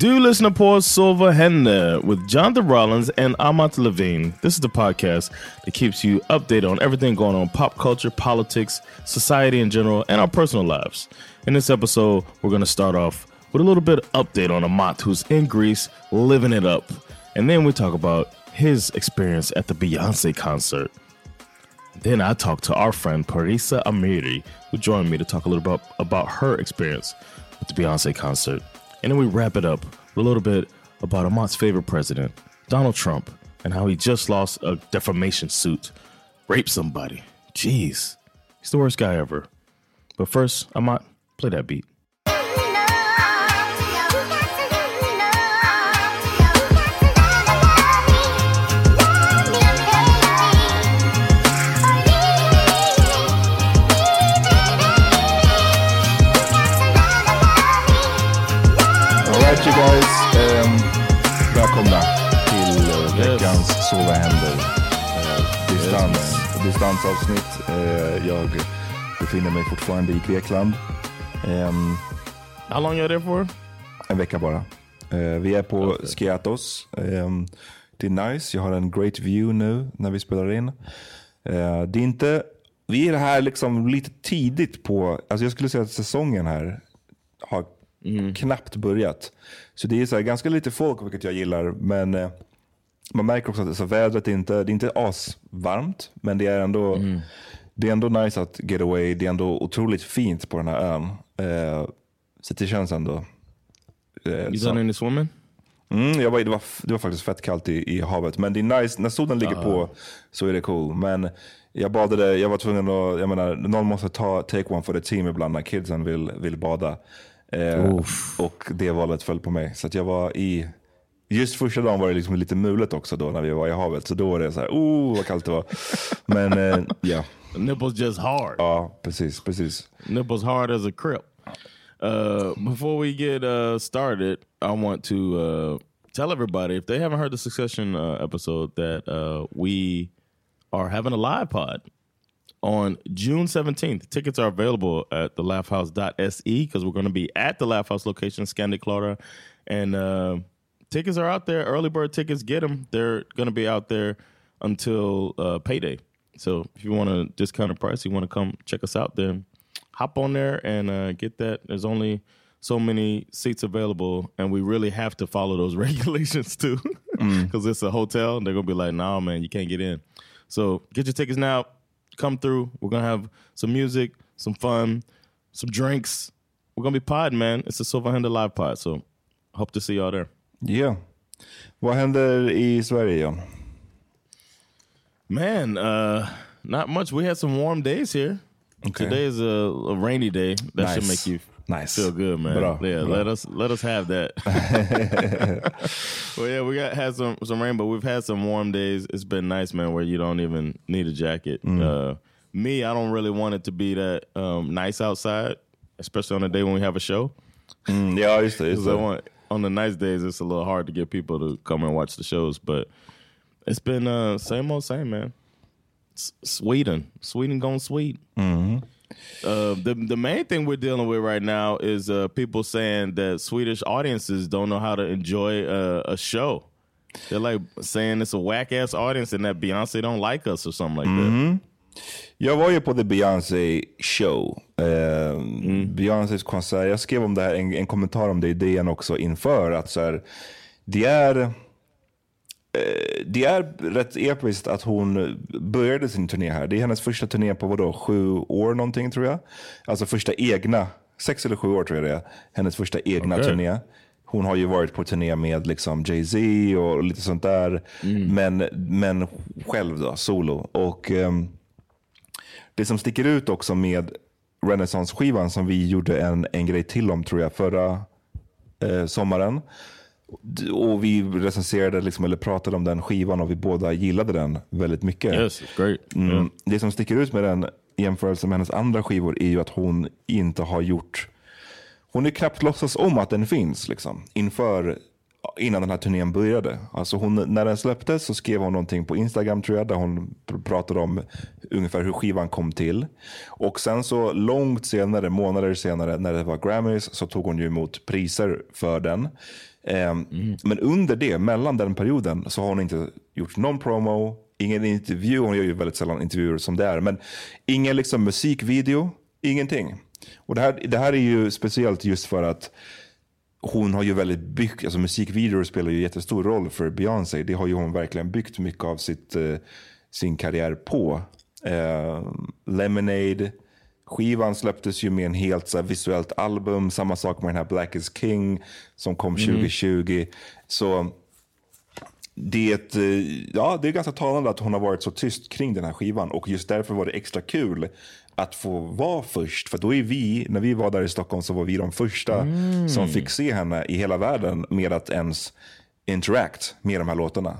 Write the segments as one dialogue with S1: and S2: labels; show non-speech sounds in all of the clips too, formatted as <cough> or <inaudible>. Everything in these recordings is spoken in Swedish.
S1: Do listen to Paul Silva Henne with Jonathan Rollins and Amat Levine. This is the podcast that keeps you updated on everything going on pop culture, politics, society in general, and our personal lives. In this episode, we're going to start off with a little bit of update on Amat, who's in Greece, living it up. And then we talk about his experience at the Beyonce concert. Then I talked to our friend Parisa Amiri, who joined me to talk a little bit about her experience with the Beyonce concert. And then we wrap it up with a little bit about Amat's favorite president, Donald Trump, and how he just lost a defamation suit, raped somebody. Jeez, he's the worst guy ever. But first, Amat, play that beat.
S2: Alright you guys, um, välkomna till uh, veckans Sova händer. Uh, distans, distansavsnitt. Uh, jag befinner mig fortfarande i Grekland. Um,
S1: How long are you there for?
S2: En vecka bara. Uh, vi är på Skiathos. Um, det är nice. Jag har en great view nu när vi spelar in. Uh, det är inte, vi är här liksom lite tidigt på, alltså jag skulle säga att säsongen här har knappt börjat. Så det är så här, ganska lite folk, vilket jag gillar. Men eh, man märker också att så vädret är inte, det är inte asvarmt, men det är ändå det är ändå nice att get away. Det är ändå otroligt fint på den här ön. Eh, så det känns ändå... Eh,
S1: done any swimming?
S2: Mm, jag var, det, var, det var faktiskt fett kallt i, i havet. Men det är nice, när solen ligger på så är det cool. Men jag badade, jag var tvungen att, jag menar, någon måste ta take one for the team ibland när kidsen vill, vill bada. Eh, och det valet föll på mig. Så att jag var i, Just första dagen var det liksom lite mulet också då när vi var i havet. Så då var det så här, oh vad kallt det var. Men eh, ja.
S1: Nipples just hard.
S2: Ja, precis, precis.
S1: Nipples hard as a crip. Uh, before we get uh, started, I want to uh, tell everybody if they haven't heard the Succession uh, episode that uh, we are having a live pod on June 17th. Tickets are available at thelaughhouse.se because we're going to be at the Laugh House location, Scandic Clara. And uh, tickets are out there. Early bird tickets, get them. They're going to be out there until uh, payday. So if you want a discounted price, you want to come check us out, then hop on there and uh, get that. There's only so many seats available, and we really have to follow those <laughs> regulations too, because it's a hotel. And they're gonna be like, "Nah, man, you can't get in." So get your tickets now. Come through. We're gonna have some music, some fun, some drinks. We're gonna be pod, man. It's a Silver Handle live pod, so hope to see y'all there.
S2: Yeah. Vad händer i Sverige John?
S1: Man, uh, not much. We had some warm days here.
S2: Okay.
S1: Today is a, a rainy day. That should
S2: Nice.
S1: make you
S2: Nice.
S1: feel good, man.
S2: Bra,
S1: yeah,
S2: bra.
S1: let us let us have that. <laughs> <laughs> well, yeah, we got had some some rain, but we've had some warm days. It's been nice, man, where you don't even need a jacket.
S2: Mm.
S1: Uh, me, I don't really want it to be that um, nice outside, especially on the day when we have a show.
S2: Mm, just det. Just
S1: 'Cause I want on the nice days, it's a little hard to get people to come and watch the shows. But it's been uh, same old same, man. S- Sweden, Sweden going sweet. Uh, the the main thing we're dealing with right now is uh, people saying that Swedish audiences don't know how to enjoy uh, a show. They're like saying it's a whack ass audience and that Beyonce don't like us or something like that.
S2: Jag var ju på The Beyoncé show. Eh, Beyoncés konsert. Jag skrev om det här, en, en kommentar om det i DN också inför. att så här, Det är det är rätt episkt att hon började sin turné här. Det är hennes första turné på vadå, sju år någonting tror jag. Alltså första egna, sex eller sju år tror jag det är. Hennes första egna
S1: Okej.
S2: turné. Hon har ju varit på turné med liksom Jay-Z och lite sånt där. Men, men själv då, solo. Och ehm, det som sticker ut också med Renaissance-skivan som vi gjorde en, en grej till om tror jag förra eh, sommaren. Och vi recenserade liksom, eller pratade om den skivan och vi båda gillade den väldigt mycket.
S1: Yes, it's great.
S2: Mm.
S1: Yeah.
S2: Det som sticker ut med den i jämförelse med hennes andra skivor är ju att hon inte har gjort... Hon är knappt låtsas om att den finns liksom, inför, innan den här turnén började. Alltså hon, när den släpptes så skrev hon någonting på Instagram tror jag, där hon pr- pratade om ungefär hur skivan kom till. Och sen så långt senare, månader senare, när det var Grammys, så tog hon ju emot priser för den. Ehm, Men under det, mellan den perioden, så har hon inte gjort någon promo, ingen intervju, hon gör ju väldigt sällan intervjuer som det är, men ingen liksom musikvideo, ingenting. Och det här, det här är ju speciellt just för att hon har ju väldigt byggt, alltså musikvideor spelar ju jättestor roll för Beyoncé. Det har ju hon verkligen byggt mycket av sitt, eh, sin karriär på. Eh, Lemonade, skivan släpptes ju med en helt så här, visuellt album. Samma sak med den här Black is King som kom 2020. Så det är, ett, eh, ja, det är ganska talande att hon har varit så tyst kring den här skivan. Och just därför var det extra kul att få vara först. För då är vi, när vi var där i Stockholm så var vi de första som fick se henne i hela världen med att ens interact med de här låtarna.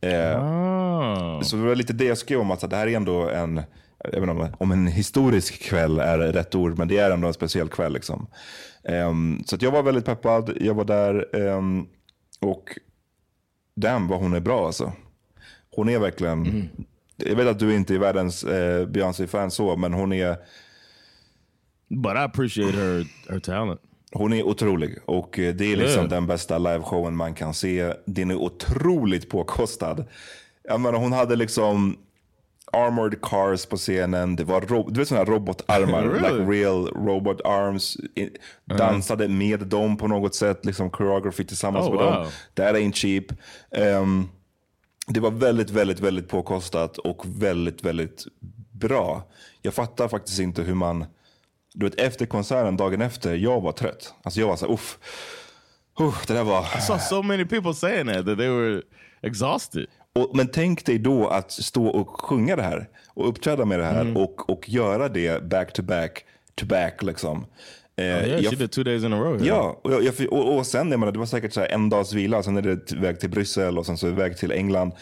S2: Eh,
S1: Oh.
S2: Så det var lite det jag skrev om, att det här är ändå en, jag vet inte om, en historisk kväll är rätt ord, men det är ändå en speciell kväll. Liksom. Ehm, så jag var väldigt peppad, jag var där ehm, och damn vad hon är bra alltså. Hon är verkligen, jag vet att du inte är världens eh, Beyoncé-fan så, men hon är,
S1: But I appreciate her her talent.
S2: hon är otrolig. Och eh, det är liksom
S1: Yeah.
S2: den bästa liveshowen man kan se. Den är otroligt påkostad. Jag menar, hon hade liksom armored cars på scenen. Det var du vet sådana här robotarmar, <laughs>
S1: Really?
S2: like real robot arms. I- Dansade med dem på något sätt, liksom choreography tillsammans
S1: Oh,
S2: med
S1: wow.
S2: dem. That ain't cheap. Ehm, det var väldigt, väldigt, väldigt påkostat och väldigt, väldigt bra. Jag fattar faktiskt inte hur man, du vet efter konserten, dagen efter, jag var trött. Alltså jag var så här, uff. uff det där var...
S1: I saw so many people saying that that they were exhausted.
S2: Och, men tänk dig då att stå och sjunga det här och uppträda med det här och, och göra det back to back to back. Liksom. Eh,
S1: yeah,
S2: jag-
S1: did two days in a row.
S2: Ja, och, jag, jag, och, och sen, jag menar, det var säkert så här en dags vila, sen är det väg till Bryssel och sen så väg till England.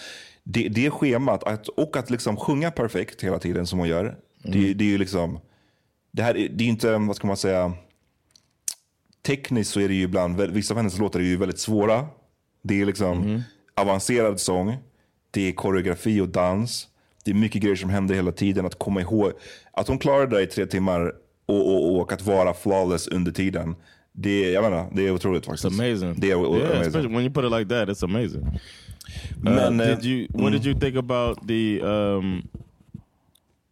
S2: Det, det schemat, att, och att liksom sjunga perfekt hela tiden som hon gör, det, det är ju liksom, det här är- det är inte, vad ska man säga, tekniskt så är det ju ibland, vissa av hennes låtar är ju väldigt svåra. Det är liksom avancerad sång, det är koreografi och dans. Det är mycket grejer som händer hela tiden. Att komma ihåg att hon klarade det i tre timmar och, och, och att vara flawless under tiden. Det, jag menar, det är otroligt faktiskt.
S1: It's amazing.
S2: Det är
S1: yeah,
S2: amazing.
S1: especially when you put it like that, it's amazing.
S2: Men,
S1: uh, did you? What did you think about the? Um,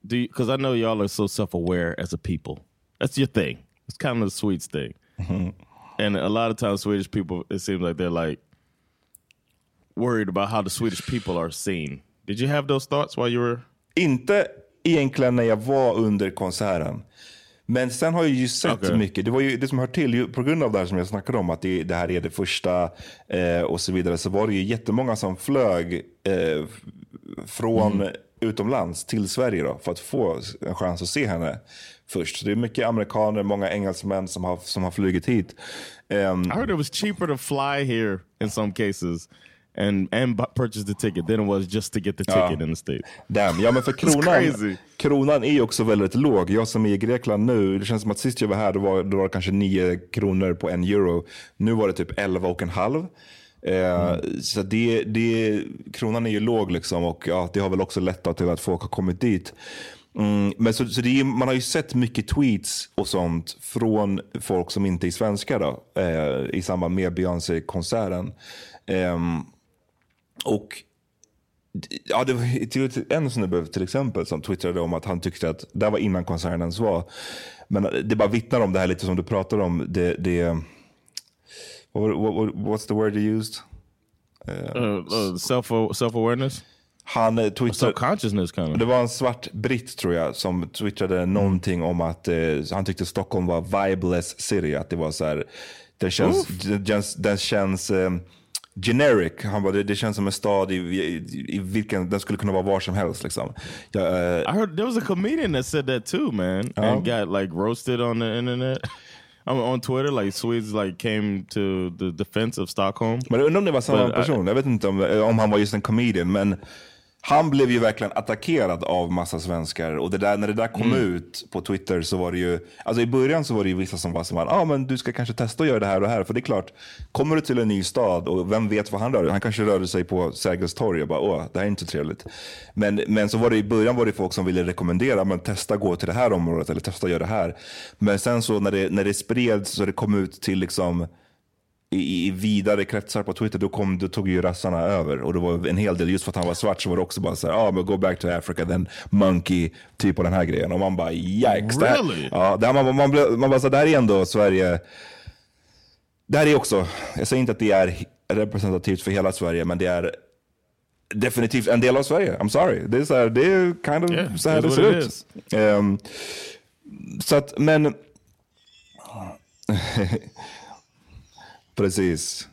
S1: because I know y'all are so self-aware as a people. That's your thing. It's kind of the Swedes thing. And a lot of times, Swedish people, it seems like they're like worried about how the Swedish people are seen. Did you have those thoughts while you were?
S2: Inte egentligen när jag var under konserten. Men sen har jag ju sett
S1: Okej.
S2: mycket. Det var ju det som hör till, på grund av det här som jag snackade om, att det, det här är det första eh, och så vidare, så var det ju jättemånga som flög eh, från utomlands till Sverige då, för att få en chans att se henne först. Så det är mycket amerikaner, många engelsmän som har, som har flugit hit. Ehm,
S1: I heard it was cheaper to fly here in some cases, and and purchase the ticket than it was just to get the ticket in the states.
S2: Damn, ja men för <laughs> kronan, kronan är också väldigt låg. Jag som är i Grekland nu, det känns som att sist jag var här då var, då var det kanske 9 kronor på en euro. Nu var det typ 11 och en halv. Eh, Så det, det, kronan är ju låg liksom och ja, det har väl också lättat till att folk har kommit dit. Mm, men så, så det är, man har ju sett mycket tweets och sånt från folk som inte är svenskar då, eh, i samband med Beyoncé-konserten. Ehm, och Ja, det var till- en snubbe till exempel som twittrade om att han tyckte att, det var innan konserten ens var, men det bara vittnar om det här lite som du pratar om, det, det what, what, what, what's the word you used?
S1: Uh, uh, self self awareness,
S2: Han eh, twittrade,
S1: self consciousness, kind of.
S2: det var en svart britt tror jag som twittrade någonting om att eh, han tyckte Stockholm var vibeless city. Att det var så här, den känns, den känns, den känns eh, generic. Han bara, det, det känns som en stad i, i, i vilken den skulle kunna vara var som helst. Liksom. Jag, eh,
S1: I heard there was a comedian that said that too, man, and got like roasted on the internet. <laughs> I on Twitter, like Swedes like came to the defense of Stockholm.
S2: Men jag undrar om det var samma person. Jag vet inte om, om han var just en comedian. Men han blev ju verkligen attackerad av massa svenskar. Och det där, när det där kom
S1: Mm.
S2: ut på Twitter så var det ju... Alltså i början så var det ju vissa som var som ah, men du ska kanske testa att göra det här och det här. För det är klart, kommer du till en ny stad och vem vet vad han rör Han kanske rörde sig på Sergels torg och bara åh, det här är inte så trevligt. Men, men så var det i början var det folk som ville rekommendera, men testa gå till det här området eller testa göra det här. Men sen så när det, när det spreds så det kom ut till liksom i, i vidare kretsar på Twitter, då, kom, då tog ju rassarna över. Och det var en hel del, just för att han var svart så var det också bara så här, ah, men go back to Africa, then monkey, typ på den här grejen. Och man bara, yikes.
S1: Really?
S2: ja, det här, man, man, blev- man bara, så här är ändå Sverige. Det här är också, jag säger inte att det är representativt för hela Sverige, men det är definitivt en del av Sverige. I'm sorry. Det är, så här, det är kind of
S1: Yeah,
S2: så här det ser ut. Ehm, så att, men... Precis.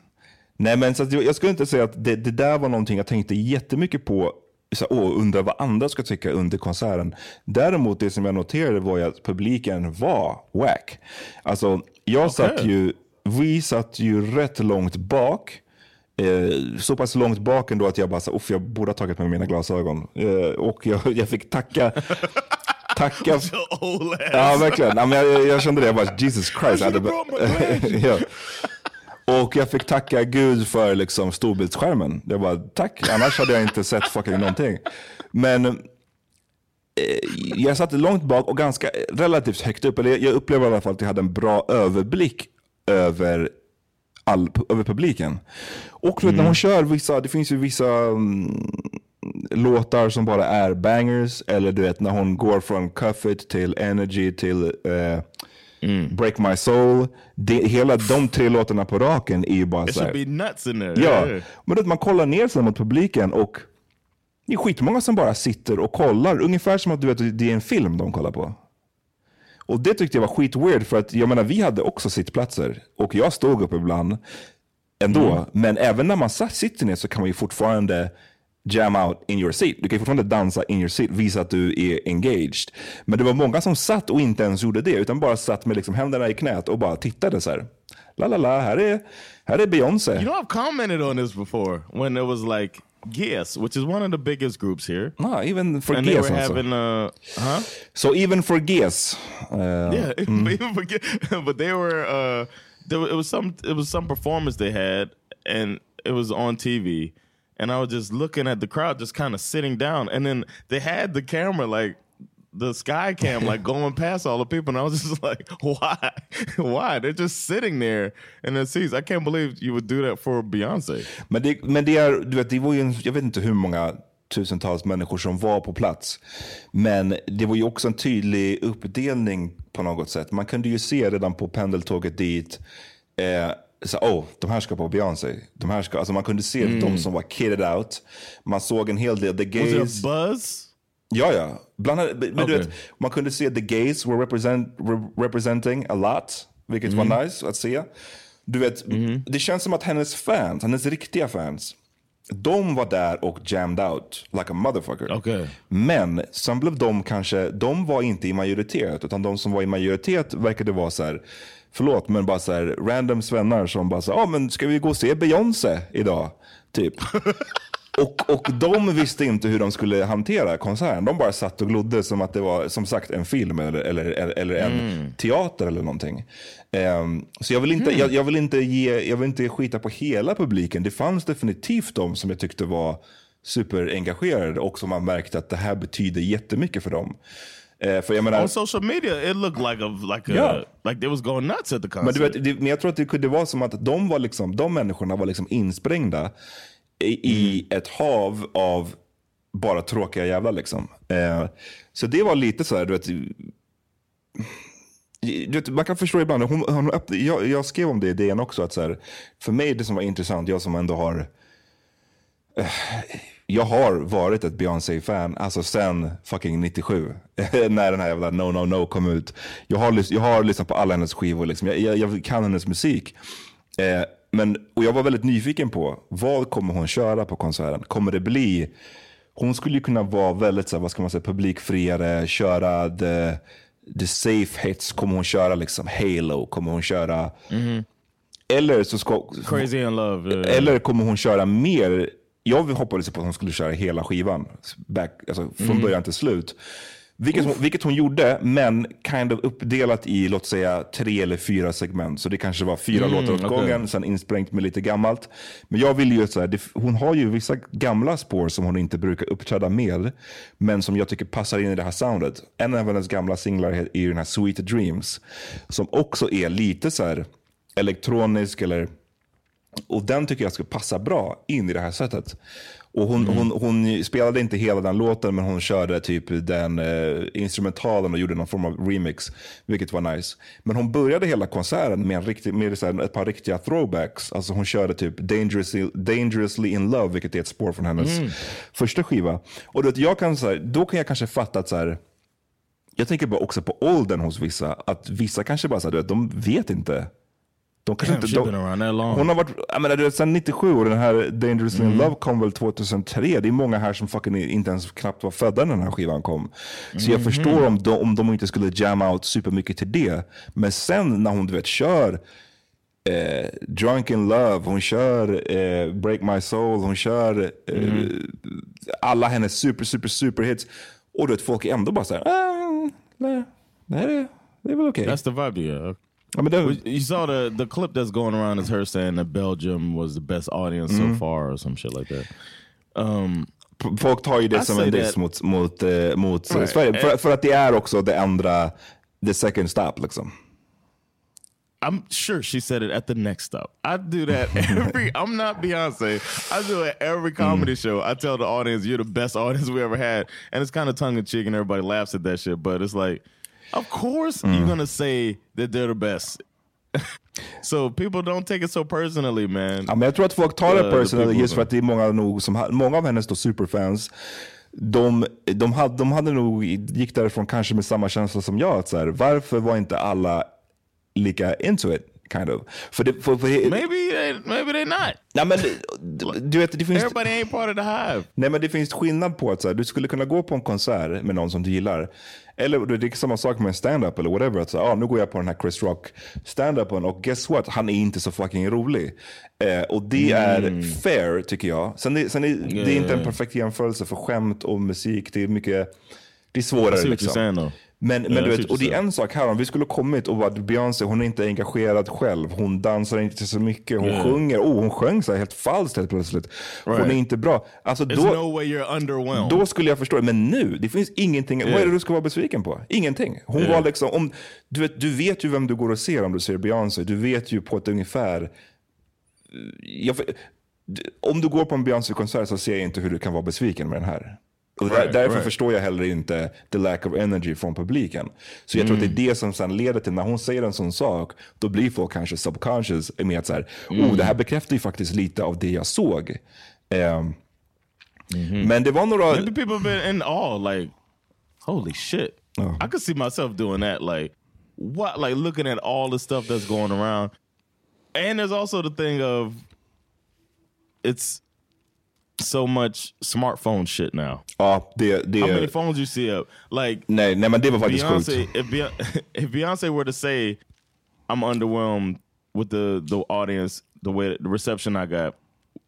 S2: Nej men så jag, jag skulle inte säga att det, det där var någonting jag tänkte jättemycket på. Så, åh, undrar vad andra ska tycka under konserten. Däremot det som jag noterade var att publiken var wack. Alltså jag satt ju, vi satt ju rätt långt bak. Eh, så pass långt bak ändå att jag bara, uff jag borde ha tagit med mina glasögon. Eh, och jag, jag fick tacka, <laughs> tacka. Ja, verkligen. Ja, men jag, jag kände det. Jag bara, Jesus Christ. Hade, <laughs> ja. Och jag fick tacka Gud för liksom, storbildsskärmen. Jag bara, tack. Annars hade jag inte sett fucking någonting. Men eh, jag satt långt bak och ganska relativt högt upp. Eller jag- upplever i alla fall att jag hade en bra överblick över all, över publiken. Och vet, när hon kör vissa, det finns ju vissa mm, låtar som bara är bangers. Eller du vet när hon går från Cuff It till Energy till eh, Break My Soul. Det, hela de tre låtarna på raken är ju bara
S1: It
S2: så
S1: should
S2: här.
S1: be nuts in there.
S2: Ja,
S1: Yeah.
S2: men vet, man kollar ner sig mot publiken och det är skitmånga som bara sitter och kollar. Ungefär som att du vet, det är en film de kollar på. Och det tyckte jag var skitweird för att jag menar vi hade också sittplatser och jag stod upp ibland ändå. Men även när man sitter ner så kan man ju fortfarande jam out in your seat. Du kan fortfarande dansa in your seat, visa att du är engaged. Men det var många som satt och inte ens gjorde det, utan bara satt med liksom händerna i knät och bara tittade så här. La la la, här är, här är Beyoncé.
S1: You know I've commented on this before when it was like Guess, which is one of the biggest groups here.
S2: Ah, even for
S1: and
S2: Guess
S1: they were
S2: also.
S1: having uh huh?
S2: So even for Guess. Uh,
S1: Yeah, <laughs> even forget, <laughs> but they were uh, there it was some it was some performance they had, and it was on TV, and I was just looking at the crowd, just kind of sitting down, and then they had the camera like the sky cam like <laughs> going past all the people, and I was <laughs> just like, why, <laughs> why? They're just sitting there in their seats. I can't believe you would do that for Beyonce.
S2: Men det, men det är, du vet, det var ju jag vet inte hur många tusentals människor som var på plats. Men det var ju också en tydlig uppdelning på något sätt. Man kunde ju se redan på pendeltåget dit, eh, så, oh, de här ska på Beyoncé. De här ska, alltså man kunde se de som var kidded out. Man såg en hel del, the gays.
S1: buzz?
S2: Ja, ja. Bland men du
S1: Okej.
S2: vet, man kunde se the gays were represent, re, representing a lot, vilket var nice att se. Du vet, det känns som att hennes fans, hennes riktiga fans, de var där och jammed out like a motherfucker.
S1: Okej.
S2: Men sen blev de kanske, de var inte i majoritet, utan de som var i majoritet verkade vara så här, förlåt, men bara så här random svennar som bara så ja ah, men ska vi gå och se Beyoncé idag? Typ. <laughs> Och, och de visste inte hur de skulle hantera konserten. De bara satt och glodde som att det var som sagt en film eller, eller, eller, en teater eller någonting. Ehm, så jag vill, inte, jag, jag, vill inte ge, jag vill inte skita på hela publiken. Det fanns definitivt de som jag tyckte var superengagerade och som man märkte att det här betyder jättemycket för dem. Eh, för jag menar,
S1: On social media, it looked like a like a
S2: Yeah.
S1: like they was going nuts at the concert.
S2: Men, du vet, det, men jag tror att det kunde vara som att de, var liksom, de människorna var liksom insprängda i, i ett hav av bara tråkiga jävlar. Liksom. Eh, så det var lite så här, du vet, du vet, man kan förstå ibland, hon, hon öppnade, jag, jag skrev om det i DN också, att så här, för mig det som var intressant, jag som ändå har eh, jag har varit ett Beyoncé-fan alltså sen fucking 97. <laughs> när den här jävla No No No kom ut. Jag har, jag har lyssnat på alla hennes skivor, liksom. jag, jag, jag kan hennes musik. Eh, men, och jag var väldigt nyfiken på, vad kommer hon köra på konserten? Kommer det bli, hon skulle ju kunna vara väldigt så här, vad ska man säga, publikfriare, köra the, the safe hits, kommer hon köra liksom Halo, kommer hon köra eller så ska...
S1: Crazy in love. uh,
S2: Eller kommer hon köra mer? Jag hoppades på att hon skulle köra hela skivan. Back, alltså från början till slut. Vilket hon, vilket hon gjorde, men kind of uppdelat i låt säga tre eller fyra segment. Så det kanske var fyra låtar åt
S1: okej.
S2: gången, sen insprängt med lite gammalt. Men jag vill ju så här, det, hon har ju vissa gamla spår som hon inte brukar uppträda med. Men som jag tycker passar in i det här soundet. En av hennes gamla singlar är ju den här Sweet Dreams. Som också är lite så här elektronisk eller och den tycker jag ska passa bra in i det här sättet. Och hon, hon, hon spelade inte hela den låten, men hon körde typ den eh, instrumentalen och gjorde någon form av remix, vilket var nice. Men hon började hela konserten med, en riktig, med så ett par riktiga throwbacks. Alltså hon körde typ Dangerously, Dangerously in Love, vilket är ett spår från hennes första skiva. Och du vet, jag kan, så här, då kan jag kanske fatta att så här, jag tänker bara också på åldern hos vissa. Att vissa kanske bara så här, du vet, de vet inte. De kanske inte, de, hon har varit, jag menar, du vet, sen 97 och den här Dangerously
S1: Mm.
S2: in Love kom väl 2003. Det är många här som fucking inte ens knappt var födda när den här skivan kom. Så jag
S1: Mm-hmm.
S2: förstår om de, om de inte skulle jamma out supermycket till det. Men sen när hon du vet kör eh, Drunk in Love, hon kör eh, Break My Soul, hon kör eh,
S1: Mm-hmm.
S2: alla hennes super, super, super hits. Och du vet, folk är ändå bara såhär, ah, nej, det här är, det är väl okej.
S1: That's the vibe, yeah.
S2: Ja, men det,
S1: You saw the the clip that's going around is her saying that Belgium was the best audience so far, or some shit like that. Um,
S2: Folk tar ju det
S1: I
S2: som en diss
S1: that-
S2: mot, mot, eh, mot
S1: Right.
S2: Sverige. För,
S1: Eh.
S2: för att det är också det andra, the second stop liksom.
S1: I'm sure she said it at the next stop. I do that <laughs> every. I'm not Beyonce. I do it every comedy show. I tell the audience, "You're the best audience we ever had," and it's kind of tongue in cheek, and everybody laughs at that shit. But it's like, of course you're gonna say that they're the best. <laughs> so people don't take it so personally, man.
S2: Ja, men jag tror att folk tar det personally just för att det är många, nog som, många av hennes då superfans, de, de, hade, de hade nog, gick därifrån kanske med samma känsla som jag. Att så här, varför var inte alla lika into it? Kind of. För det, för, för,
S1: Maybe they, maybe they're not.
S2: Nej, men, du vet, det finns...
S1: Everybody ain't part of the hive.
S2: Nej men det finns skillnad på att så här, du skulle kunna gå på en konsert med någon som du gillar. Eller det är samma sak med en stand-up eller whatever. Att så, ah, nu går jag på den här Chris Rock stand-upen och guess what? Han är inte så fucking rolig. Eh, och det är fair tycker jag. Sen, är, sen är, det är inte en perfekt jämförelse för skämt och musik. Det är mycket, det är svårare
S1: you're
S2: liksom. Men, men
S1: Ja,
S2: du vet, och det är en sak här, om vi skulle kommit och bara Beyoncé, hon är inte engagerad själv. Hon dansar inte så mycket, hon
S1: Yeah.
S2: sjunger. Oh, hon sjöng så här helt falskt helt plötsligt. Hon
S1: Right.
S2: är inte bra. Alltså, då,
S1: no
S2: då skulle jag förstå det. Men nu, det finns ingenting. Vad är det du ska vara besviken på? Ingenting. Hon
S1: Yeah.
S2: var liksom, om, du, vet, du vet ju vem du går och ser om du ser Beyoncé. Du vet ju på ett ungefär. Jag, om du går på en Beyoncé-konsert så ser jag inte hur du kan vara besviken med den här. Och där,
S1: Right,
S2: därför
S1: right.
S2: förstår jag heller inte the lack of energy från publiken. Så jag tror
S1: Mm.
S2: att det är det som sen leder till, när hon säger en sån sak, då blir folk kanske subconscious med att så här, oh, det här bekräftar ju faktiskt lite av det jag såg. Ehm, Men det var några...
S1: Maybe people have been in awe, like, holy shit.
S2: Oh.
S1: I could see myself doing that, like, what, like looking at all the stuff that's going around. And there's also the thing of, it's so much smartphone shit now.
S2: Ja, det, det,
S1: How many phones you see up? Like,
S2: nej, nej, men det var faktiskt
S1: Beyonce,
S2: sjukt.
S1: if, Beyonce, <laughs> if Beyonce were to say, "I'm underwhelmed with the the audience, the way the reception I got,"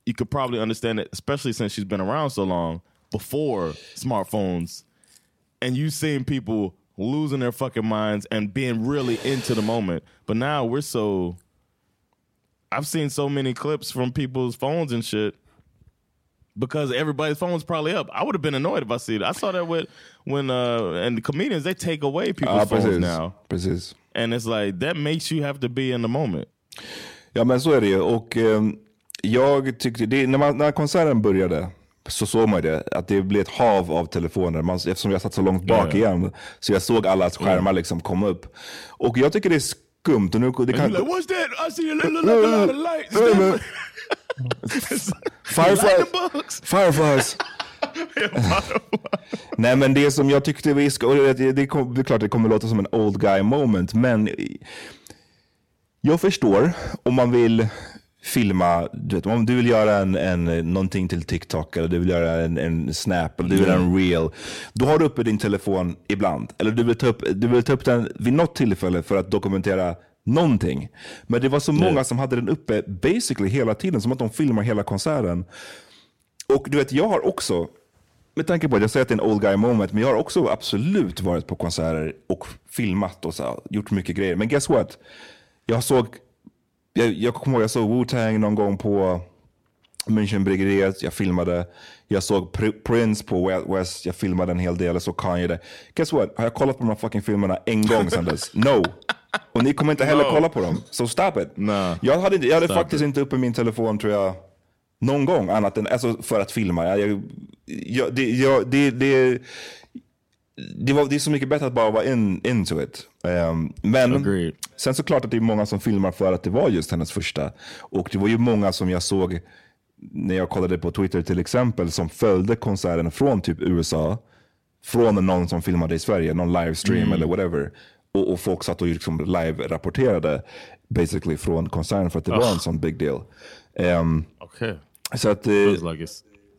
S1: you could probably understand it, especially since she's been around so long before smartphones, and you seen people losing their fucking minds and being really into the moment. But now we're so. I've seen so many clips from people's phones and shit because everybody's phone's probably up. I would have been annoyed if I see it. I saw that with when uh and the comedians they take away people's
S2: Ja,
S1: phones
S2: precis.
S1: now.
S2: precis.
S1: And it's like that makes you have to be in the moment.
S2: Ja men så är det ju. Och ehm, jag tyckte, det, när, man, när konserten började så såg man det, att det blev ett hav av telefoner. Man, eftersom jag satt så långt bak
S1: Ja.
S2: igen. Så jag såg allas skärmar liksom komma upp. Och jag tycker det är skumt. Och nu, det kan,
S1: like, what's that? I see a little, lights. <laughs>
S2: Fireflies. Fireflies. <laughs> Nej men det som jag tyckte vi ska, det, det, det är klart det kommer låta som en old guy moment, men jag förstår om man vill filma, du vet, om du vill göra en, en, någonting till TikTok eller du vill göra en, en snap eller du vill göra en reel. Då har du uppe din telefon ibland. Eller du vill, ta upp, du vill ta upp den vid något tillfälle för att dokumentera någonting. Men det var så många som hade den uppe basically hela tiden, som att de filmar hela konserten. Och du vet, jag har också, med tanke på att jag säger att det är en old guy moment, men jag har också absolut varit på konserter och filmat och så gjort mycket grejer. Men guess what? Jag såg, jag, jag kommer ihåg jag såg Wu-Tang någon gång på Münchenbryggeriet, jag filmade. Jag såg Pr- Prince på West, jag filmade en hel del. Jag såg Kanye där. Guess what? Har jag kollat på de här fucking filmerna en gång sedan dess? No. Och ni kommer inte heller
S1: No.
S2: kolla på dem. So stop it.
S1: Nah.
S2: Jag hade, inte- jag hade
S1: Stop
S2: faktiskt inte uppe min telefon tror jag någon gång annat än alltså, för att filma. Jag, jag, det, jag, det, det, det, var, det är så mycket bättre att bara vara in, into it. Ehm, men
S1: Agreed.
S2: sen såklart att det är många som filmar för att det var just hennes första. Och det var ju många som jag såg när jag kollade på Twitter till exempel som följde konserten från typ USA. Från någon som filmade i Sverige, någon livestream eller whatever. Och, och folk satt och liksom live-rapporterade basically från konserten för att det var en sån big deal. Ehm,
S1: Okay.
S2: så att, eh,
S1: like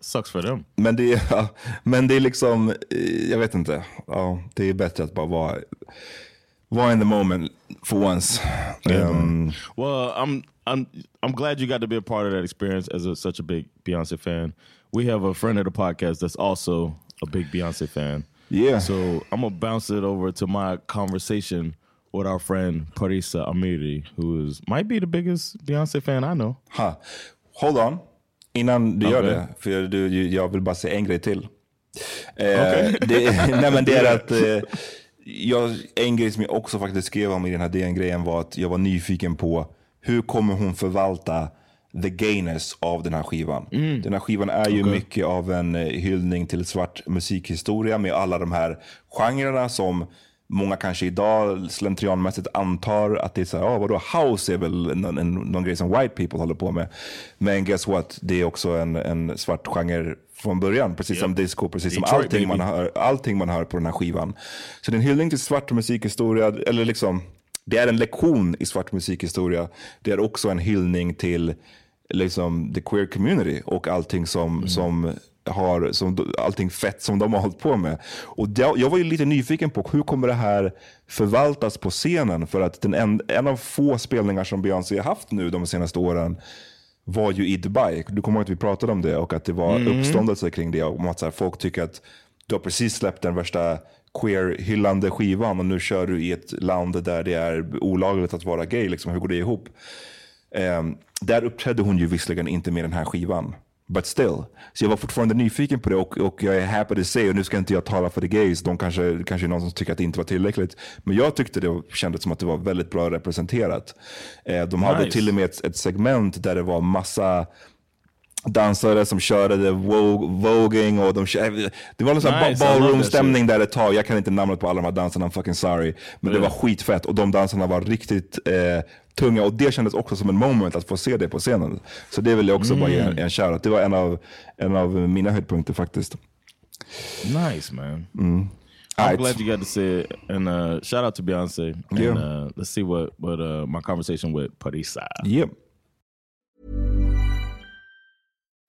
S1: sucks for them.
S2: men, det, är- <laughs> ja, men det är liksom, eh, jag vet inte. Ja, det är bättre att bara vara, vara in the moment for once. Ehm,
S1: Well, I'm I'm I'm glad you got to be a part of that experience as a, such a big Beyonce fan. We have a friend of the podcast that's also a big Beyonce fan.
S2: Yeah.
S1: So I'm gonna bounce it over to my conversation with our friend Parisa Amiri, who is might be the biggest Beyonce fan I know.
S2: ha. Hold on, innan du gör
S1: Okej.
S2: det. För du, jag vill bara säga en grej till. Eh,
S1: Okej.
S2: det, <laughs> nej men det är att eh, jag, en grej som jag också faktiskt skrev om i den här DN-grejen var att jag var nyfiken på hur kommer hon förvalta the gayness av den här skivan. Den här skivan är ju mycket av en eh, hyllning till svart musikhistoria med alla de här genrerna som många kanske idag slentrianmässigt antar att det är så här, ah, vadå, house är väl någon, en, någon grej som white people håller på med. Men guess what, det är också en, en svart genre från början, precis som disco, precis som
S1: Detroit,
S2: allting man, hör, allting man hör på den här skivan. Så det är en hyllning till svart musikhistoria, eller liksom det är en lektion i svart musikhistoria. Det är också en hyllning till liksom, the queer community och allting som, som har, som, allting fett som de har hållit på med. Och det, jag var ju lite nyfiken på hur kommer det här förvaltas på scenen? För att den en, en av få spelningar som Beyoncé har haft nu de senaste åren var ju i Dubai. Du kommer ihåg att vi pratade om det och att det var uppståndelse kring det. Om att så här, folk tycker att du har precis släppt den värsta queer-hyllande skivan och nu kör du i ett land där det är olagligt att vara gay. Liksom, hur går det ihop? Ehm, där uppträdde hon ju visserligen inte med den här skivan. But still. Så jag var fortfarande nyfiken på det och, och jag är happy to say, och nu ska inte jag tala för the gays, de kanske, kanske är någon som tycker att det inte var tillräckligt. Men jag tyckte det kändes som att det var väldigt bra representerat. Eh, de hade
S1: Nice.
S2: till och med ett, ett segment där det var massa dansare som körde voging och de kö- Det var sån här
S1: Nice,
S2: ballroom-stämning där ett tag. Jag kan inte namnet på alla de här dansarna, I'm fucking sorry. Men det
S1: Yeah.
S2: var skitfett och de dansarna var riktigt eh, tunga och det kändes också som en moment att få se det på scenen. Så det vill jag också bara ge en, en shoutout. Det var en av, en av mina höjdpunkter faktiskt.
S1: Nice, man.
S2: Mm.
S1: I'm
S2: Alright.
S1: glad you got to see it. And uh, shout out to Beyonce. And
S2: Yeah.
S1: uh, let's see what, what uh, my conversation with Parisa.
S2: Yep.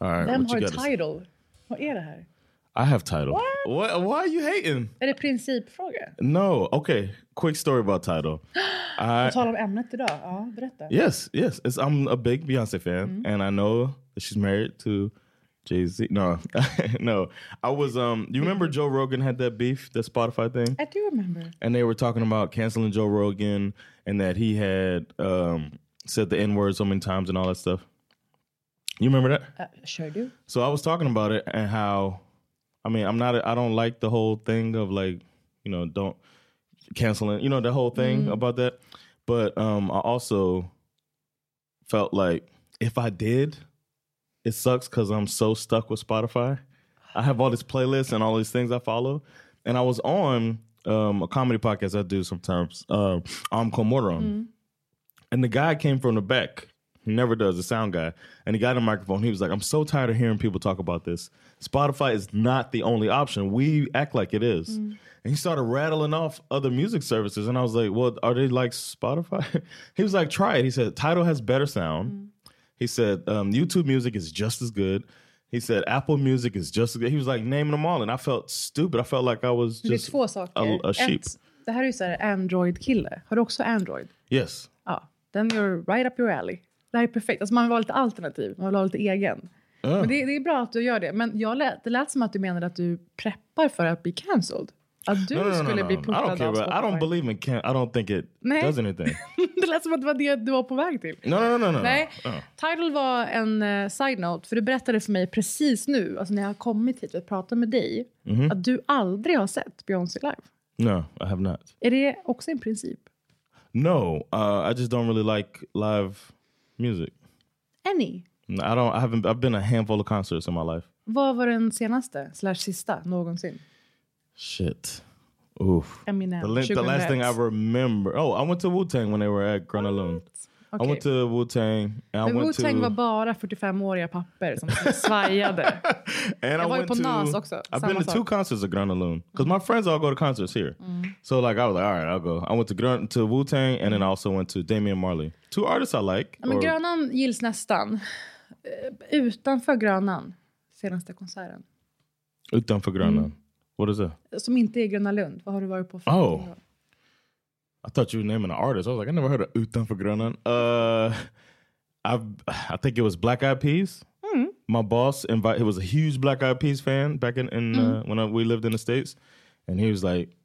S1: All right.
S3: Vem
S1: what
S3: har
S1: you say?
S3: title? Vad är det här?
S1: I have title. What? Why are you hating?
S3: Är det principfråga?
S1: No. Okay. Quick story about title. <gasps> I
S3: På tal om ämnet idag. Ja, berätta.
S1: yes, yes. It's, I'm a big Beyonce fan, and I know that she's married to Jay Z. No, <laughs> no. I was. Um. You remember Joe Rogan had that beef, that Spotify thing,
S3: I do remember.
S1: and they were talking about canceling Joe Rogan, and that he had um said the N word so many times and all that stuff. You remember that?
S3: Uh, kör du?
S1: So I was talking about it and how, I mean, I'm not, I don't like the whole thing of like, you know, don't canceling, you know, the whole thing about that. But um, I also felt like if I did, it sucks because I'm so stuck with Spotify. I have all these playlists and all these things I follow, and I was on um, a comedy podcast I do sometimes. Uh, I'm Comoron, and the guy came from the back. He never does, the sound guy. And he got a microphone. He was like, I'm so tired of hearing people talk about this. Spotify is not the only option. We act like it is. And he started rattling off other music services. And I was like, Well, are they like Spotify? <laughs> he was like, Try it. He said, Title has better sound. He said, um, YouTube music is just as good. He said, Apple music is just as good. He was like naming them all. And I felt stupid. I felt like I was just a, a sheep.
S3: Ett, det här är ju så Android-kille. Har du också Android?
S1: Yes.
S3: Ja, then you're right up your alley. Det här är perfekt. Alltså man vill vara lite alternativ, man vill ha lite egen. Men det, det är bra att du gör det. Men jag lät, det lät som att du menade att du preppar för att bli cancelled. Att du
S1: No, no, no,
S3: skulle bli
S1: care.
S3: av
S1: About, I don't
S3: Spotify.
S1: believe in can I don't think it
S3: Nej.
S1: does anything. <laughs>
S3: det lät som att det var det du var på väg till.
S1: No, no, no, no.
S3: Nej,
S1: Uh.
S3: Tidal var en uh, side-note. För du berättade för mig precis nu, alltså när jag har kommit hit och pratat med dig,
S1: Mm-hmm.
S3: att du aldrig har sett Beyoncé live.
S1: No, I have not.
S3: Är det också en princip?
S1: No, uh, I just don't really like live music.
S3: Any?
S1: No, I don't. I haven't. I've been a handful of concerts in my life.
S3: Vad var den senaste, slash sista, någonsin?
S1: Shit. Oof.
S3: Eminem,
S1: The, the last
S3: 2001.
S1: thing I remember. Oh, I went to Wu Tang when they were at Granalun. I went to Wu Tang. And I
S3: Men Wu-Tang
S1: to,
S3: var bara 45-åriga papper som svajade. <laughs>
S1: and
S3: Jag var ju på
S1: to,
S3: Nas också,
S1: I've been to
S3: sak.
S1: two concerts of Gröna Lund because my friends all go to concerts here. So like I was like, all right, I'll go. I went to Grön, to Wu Tang and then I also went to Damian Marley. Two artists I like.
S3: Men
S1: or-
S3: Grönan gills nästan. Eh, Utanför Grönan, senaste konserten.
S1: Utanför Gröna.
S3: Mm.
S1: What is that?
S3: Som inte är Gröna Lund. Vad har du varit på för?
S1: Oh. I thought you were naming an artist. I was like, I never heard of Utanför Grönan. Uh, I I think it was Black Eyed Peas. Hmm. My boss invited. He was a huge Black Eyed Peas fan back in, in uh, mm-hmm. when I, we lived in the states, and he was like,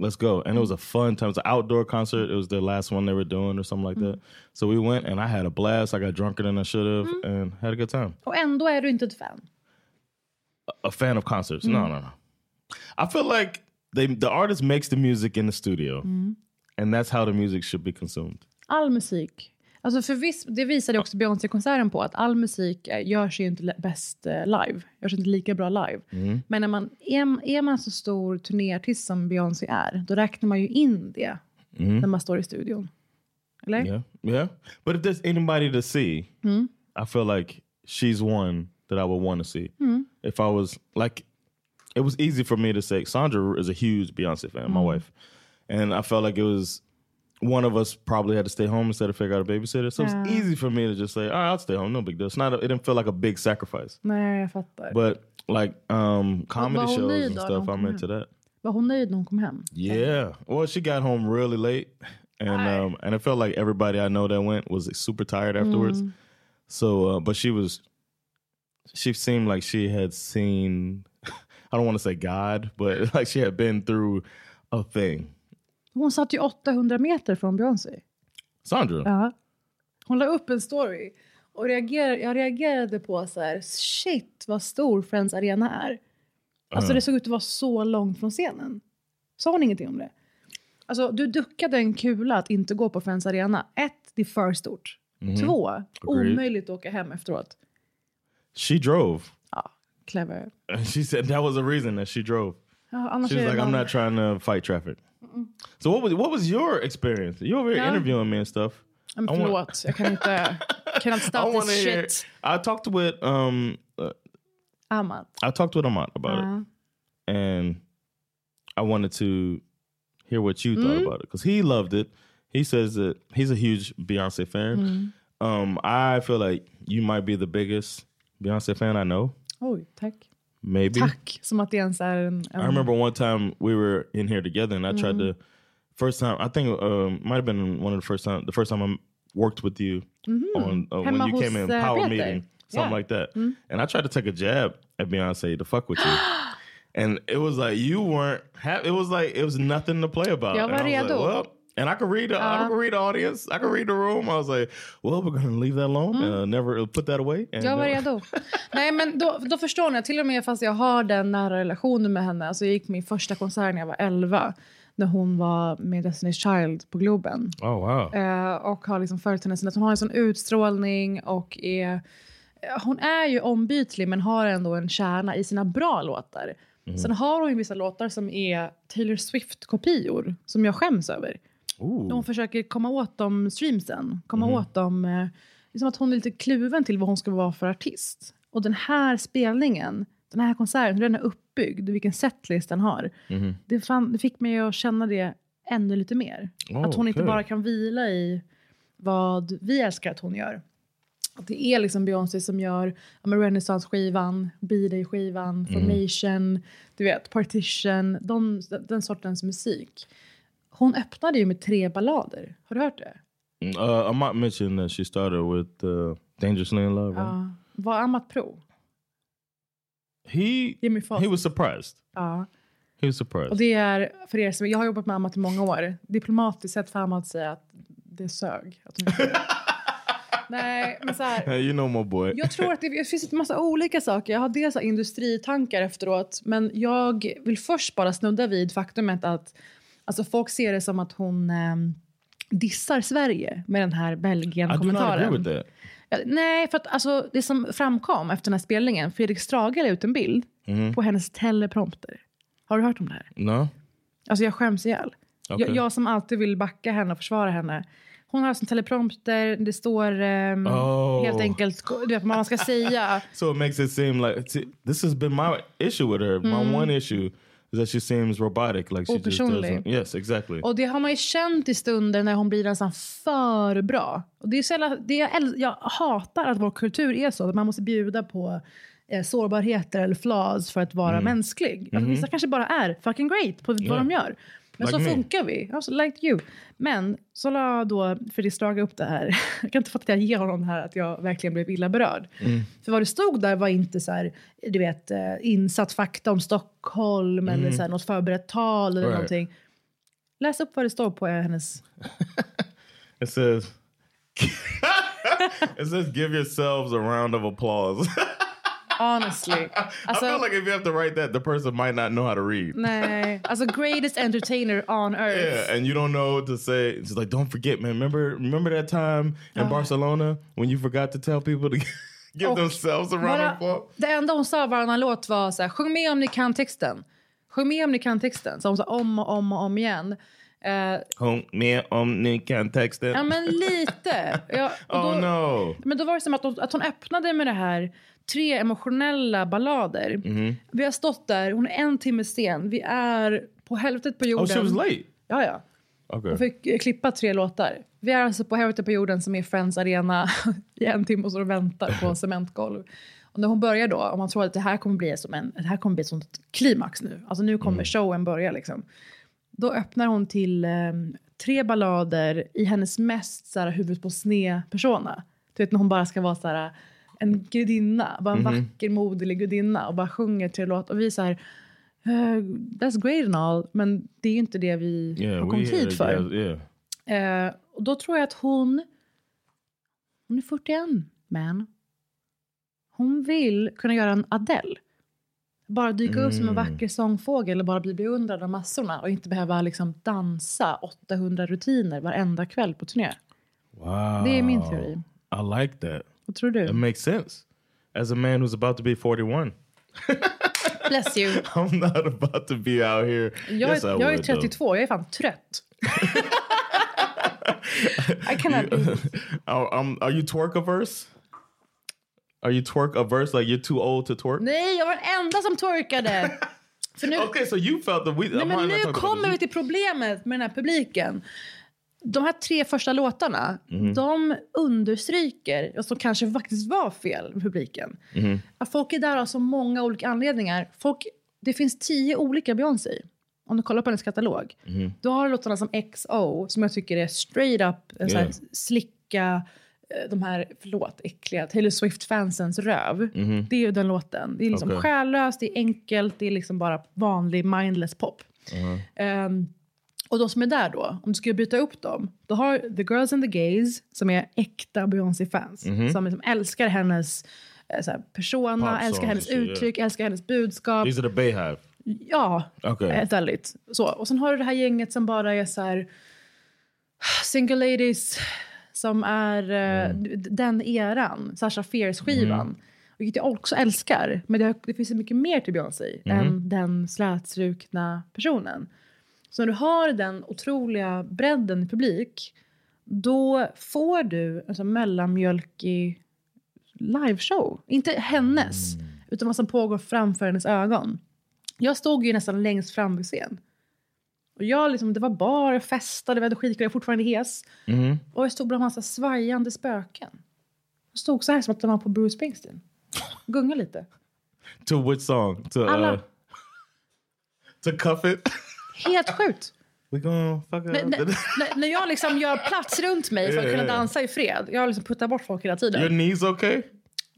S1: "Let's go!" And it was a fun time. It was an outdoor concert. It was the last one they were doing or something like mm-hmm. that. So we went, and I had a blast. I got drunker than I should have, mm-hmm. and had a good time.
S3: Och ändå är du inte ett fan.
S1: a fan of concerts. Mm. No, no, no. I feel like they the artist makes the music in the studio, mm. And that's how the music should be consumed.
S3: All musik. Alltså för viss, det visade också Beyoncé-konserten på att all musik eh, görs ju inte bäst eh, live. Görs inte lika bra live. Men när man, är, är man så stor turnéartist som Beyoncé är, då räknar man ju in det när man står i studion. Eller?
S1: Yeah, yeah. But if there's anybody to see, I feel like she's one that I would want to see. If I was like, it was easy for me to say. Sandra is a huge Beyonce fan, my wife, and I felt like it was. One of us probably had to stay home instead of figure out a babysitter. So it's
S3: Yeah.
S1: easy for me to just say, "All right, I'll stay home. No big deal." It's not. A, it didn't feel like a big sacrifice.
S3: Nej, jag fattar.
S1: But like um comedy shows
S3: nöjd
S1: and stuff, I'm into that.
S3: Var hon nöjd när hon kom hem?
S1: Yeah. Well, she got home really late, and um and it felt like everybody I know that went was super tired afterwards. So, uh, but she was, she seemed like she had seen. <laughs> I don't want to say God, but <laughs> like she had been through a thing.
S3: Hon satt ju 800 meter från Beyoncé.
S1: Sandra.
S3: Ja. Hon la upp en story. Och reagerade, jag reagerade på så här, shit vad stor Friends Arena är. Alltså det såg ut att vara så långt från scenen. Sa hon ingenting om det? Alltså du duckade en kula att inte gå på Friends Arena. Ett, det är för stort. Två,
S1: Mhm. Agreed.
S3: omöjligt att åka hem efteråt.
S1: She drove.
S3: Ja, clever. <laughs>
S1: She said that was the reason that she drove.
S3: Ja,
S1: She was like, I'm not trying to fight traffic. So what was what was your experience? You over here interviewing me and stuff.
S3: Men
S1: I want-
S3: förlåt, jag kan inte... Cannot
S1: I
S3: stop this
S1: hear.
S3: shit.
S1: I talked with um, uh,
S3: Amat.
S1: I talked with Amat about
S3: Ja.
S1: it, and I wanted to hear what you
S3: Mm.
S1: thought about it because he loved it. He says that he's a huge Beyonce fan.
S3: Mm.
S1: Um, I feel like you might be the biggest Beyonce fan I know.
S3: Oj, tack.
S1: Maybe.
S3: Tack, som att det ens är en... en
S1: I remember one time we were in here together, and I tried
S3: Mm-hmm.
S1: to. First time, I think um, might have been one of the first time, the first time I worked with you on uh, when. You came in
S3: eh,
S1: power
S3: Peter.
S1: meeting, something
S3: Yeah.
S1: like that. And I tried to take a jab at Beyonce to fuck with you, <gasps> and it was like you weren't. Ha- it was like it was nothing to play about.
S3: Jag var
S1: I was like, well. And I could read the, I could read the audience. I could read the room. I was like, "Well, we're gonna leave that alone. Uh, never put that away." And,
S3: Jag var
S1: uh,
S3: redo. <laughs> Nej, men då, då förstår ni. Till och med fast jag har den nära relationen med henne. Alltså jag gick min första konsert när jag var 11. När hon var med Destiny's Child på Globen.
S1: Oh wow!
S3: Eh, och har liksom följt henne sen. Hon har en sån utstrålning och är... Hon är ju ombytlig men har ändå en kärna i sina bra låtar. Sen har hon ju vissa låtar som är Taylor Swift-kopior som jag skäms över.
S1: Ooh.
S3: Hon försöker komma åt de streamsen. Komma
S1: Mhm.
S3: åt dem. Eh, det är som att hon är lite kluven till vad hon ska vara för artist. Och den här spelningen, den här konserten, hur den är uppbyggd, vilken setlist den har.
S1: Mhm.
S3: Det, fan, det fick mig att känna det ännu lite mer.
S1: Oh,
S3: att hon inte
S1: okej.
S3: bara kan vila i vad vi älskar att hon gör. Att det är liksom Beyoncé som gör ja, Renaissance-skivan, Be Day-skivan, Formation, du vet, Partition, de, den sortens musik. Hon öppnade ju med tre ballader. Har du hört det?
S1: Uh, I might mention that she started with uh, "Dangerously in Love." right?
S3: Ja. Var Amat Pro?
S1: He he was surprised.
S3: Ja.
S1: He was surprised.
S3: Och det är, för er som, jag har jobbat med Amat i många år. Diplomatiskt sett för Amat att säga att det sög. Att <laughs> Nej, men så här.
S1: You know my boy.
S3: Jag tror att det, det finns en massa olika saker. Jag har dels industritankar efteråt. Men jag vill först bara snudda vid faktumet att alltså folk ser det som att hon eh, dissar Sverige med den här Belgien-kommentaren. Ja, nej, för att alltså, det som framkom efter den här spelningen, Fredrik Strage la ut en bild
S1: Mhm.
S3: på hennes teleprompter. Har du hört om det här?
S1: No.
S3: Alltså jag skäms ihjäl.
S1: Okej.
S3: Jag, jag som alltid vill backa henne och försvara henne. Hon har som teleprompter, det står ehm,
S1: Oh.
S3: helt enkelt du vet, vad man ska säga. <laughs>
S1: So it makes it seem like this has been my issue with her. My one issue is that she seems robotic, like she just
S3: Opersonlig.
S1: doesn't. Yes, exactly.
S3: Och det har man ju känt i stunder när hon blir nästan för bra. Och det är så jävla, det jag, jag hatar att vår kultur är så, att man måste bjuda på eh, sårbarheter eller flaws för att vara mänsklig. Alltså, Vissa kanske bara är fucking great på vad
S1: Yeah.
S3: de gör. Men
S1: Like
S3: så
S1: me.
S3: funkar vi. Alltså, like you. Men så la då Fredrik Strage upp det här. <laughs> Jag kan inte fatta att jag ger honom det här att jag verkligen blev illa berörd. För vad det stod där var inte så här, du vet, eh, insatt fakta om Stockholm eller så här, något förberett tal eller
S1: Right.
S3: någonting. Läs upp vad det står på hennes... <laughs>
S1: It says, <laughs> it says, give yourselves a round of applause.
S3: Honestly. <laughs>
S1: I
S3: Alltså,
S1: feel like if you have to write that, the person might not know how to read.
S3: nej. Alltså greatest entertainer on earth.
S1: Yeah, and you don't know what to say. It's like, don't forget, man. Remember, remember that time in Barcelona when you forgot to tell people to <laughs> give
S3: Och
S1: themselves a round of applause?
S3: det enda hon sa varannan låt var så här, sjung med om ni kan texten. Sjung med om ni kan texten. Så hon sa om och om och om igen. Eh,
S1: Sjung med om ni kan texten.
S3: ja men lite. Ja, <laughs>
S1: oh
S3: då-
S1: no.
S3: Men då var det som att, hon- att hon öppnade med det här tre emotionella ballader.
S1: Mhm.
S3: Vi har stått där, hon är en timme sen. Vi är på helvetet på jorden.
S1: Oh, she was late.
S3: Ja, ja.
S1: Okay.
S3: Hon fick eh, klippa tre låtar. Vi är alltså på helvetet på jorden som är Friends Arena <laughs> i en timme och och väntar på <laughs> cementgolv. Och när hon börjar då, om man tror att det här kommer bli som en, det här kommer bli ett sånt klimax nu. Alltså nu kommer showen börja liksom. Då öppnar hon till eh, tre ballader i hennes mest så här, huvudet på sned persona. Du vet när hon bara ska vara så här en gudinna, bara en vacker moderlig gudinna och bara sjunger tre låtar. Och vi så här, eh, that's great and all, men det är ju inte det vi
S1: Yeah,
S3: har kommit hit för.
S1: Yeah.
S3: Eh, och då tror jag att hon... Hon är 41, men hon vill kunna göra en Adele. Bara dyka upp som en vacker sångfågel eller bara bli beundrad av massorna och inte behöva liksom dansa 800 rutiner varenda kväll på turné.
S1: Wow.
S3: Det är min teori.
S1: I like that.
S3: Vad tror du?
S1: It makes sense. As a man who's about to be 41, <laughs>
S3: Bless you. <laughs>
S1: I'm not about to be out here.
S3: Jag,
S1: yes,
S3: är, jag är
S1: would, though.
S3: 32, jag är fan trött. <laughs> I cannot be.
S1: Are, um, are you twerk averse? Are you twerk averse? Like you're too old to twerk?
S3: Nej, jag var den enda som twerkade. För nu,
S1: Okay, so you felt that we.
S3: Nej, men nu kommer vi till problemet med den här publiken. De här tre första låtarna, de understryker, och som kanske faktiskt var fel med publiken, att folk är där av så många olika anledningar. Folk, det finns tio olika Beyoncé. Om du kollar på hennes katalog. Då har du låtarna som XO, som jag tycker är straight up, så här, slicka eh, de här, förlåt, äckliga Taylor Swift-fansens röv. Det är ju den låten. Det är liksom
S1: Okej.
S3: själlöst, det är enkelt, det är liksom bara vanlig mindless pop. Ehm, och de som är där då, om du skulle byta upp dem, då har The Girls and the Gays, som är äkta Beyoncé-fans, som liksom älskar hennes eh, så här, persona,
S1: Pop
S3: älskar hennes uttryck, älskar hennes budskap.
S1: These are the Bayhive.
S3: Ja,
S1: Okej.
S3: helt ärligt. Så. Och sen har du det här gänget som bara är så här single ladies som är eh, d- den eran, Sasha Fierce-skivan. Vilket jag också älskar. Men det, har, det finns så mycket mer till Beyoncé än den slätstrukna personen. Så när du har den otroliga bredden i publik då får du en sån mellanmjölkig liveshow. Inte hennes, utan vad som pågår framför hennes ögon. Jag stod ju nästan längst fram vid scen. Och jag liksom, det var bar, jag festade, vi hade skitkul, jag är fortfarande hes. Och jag stod bland en massa svajande spöken. Jag stod så här som att de var på Bruce Springsteen. Gunga lite.
S1: To which song? To
S3: Alla.
S1: uh, to cuff it. <laughs>
S3: Helt sjukt. När, jag liksom gör plats runt mig för att kunna dansa i fred. Jag liksom puttar bort folk hela tiden.
S1: Your knees okay?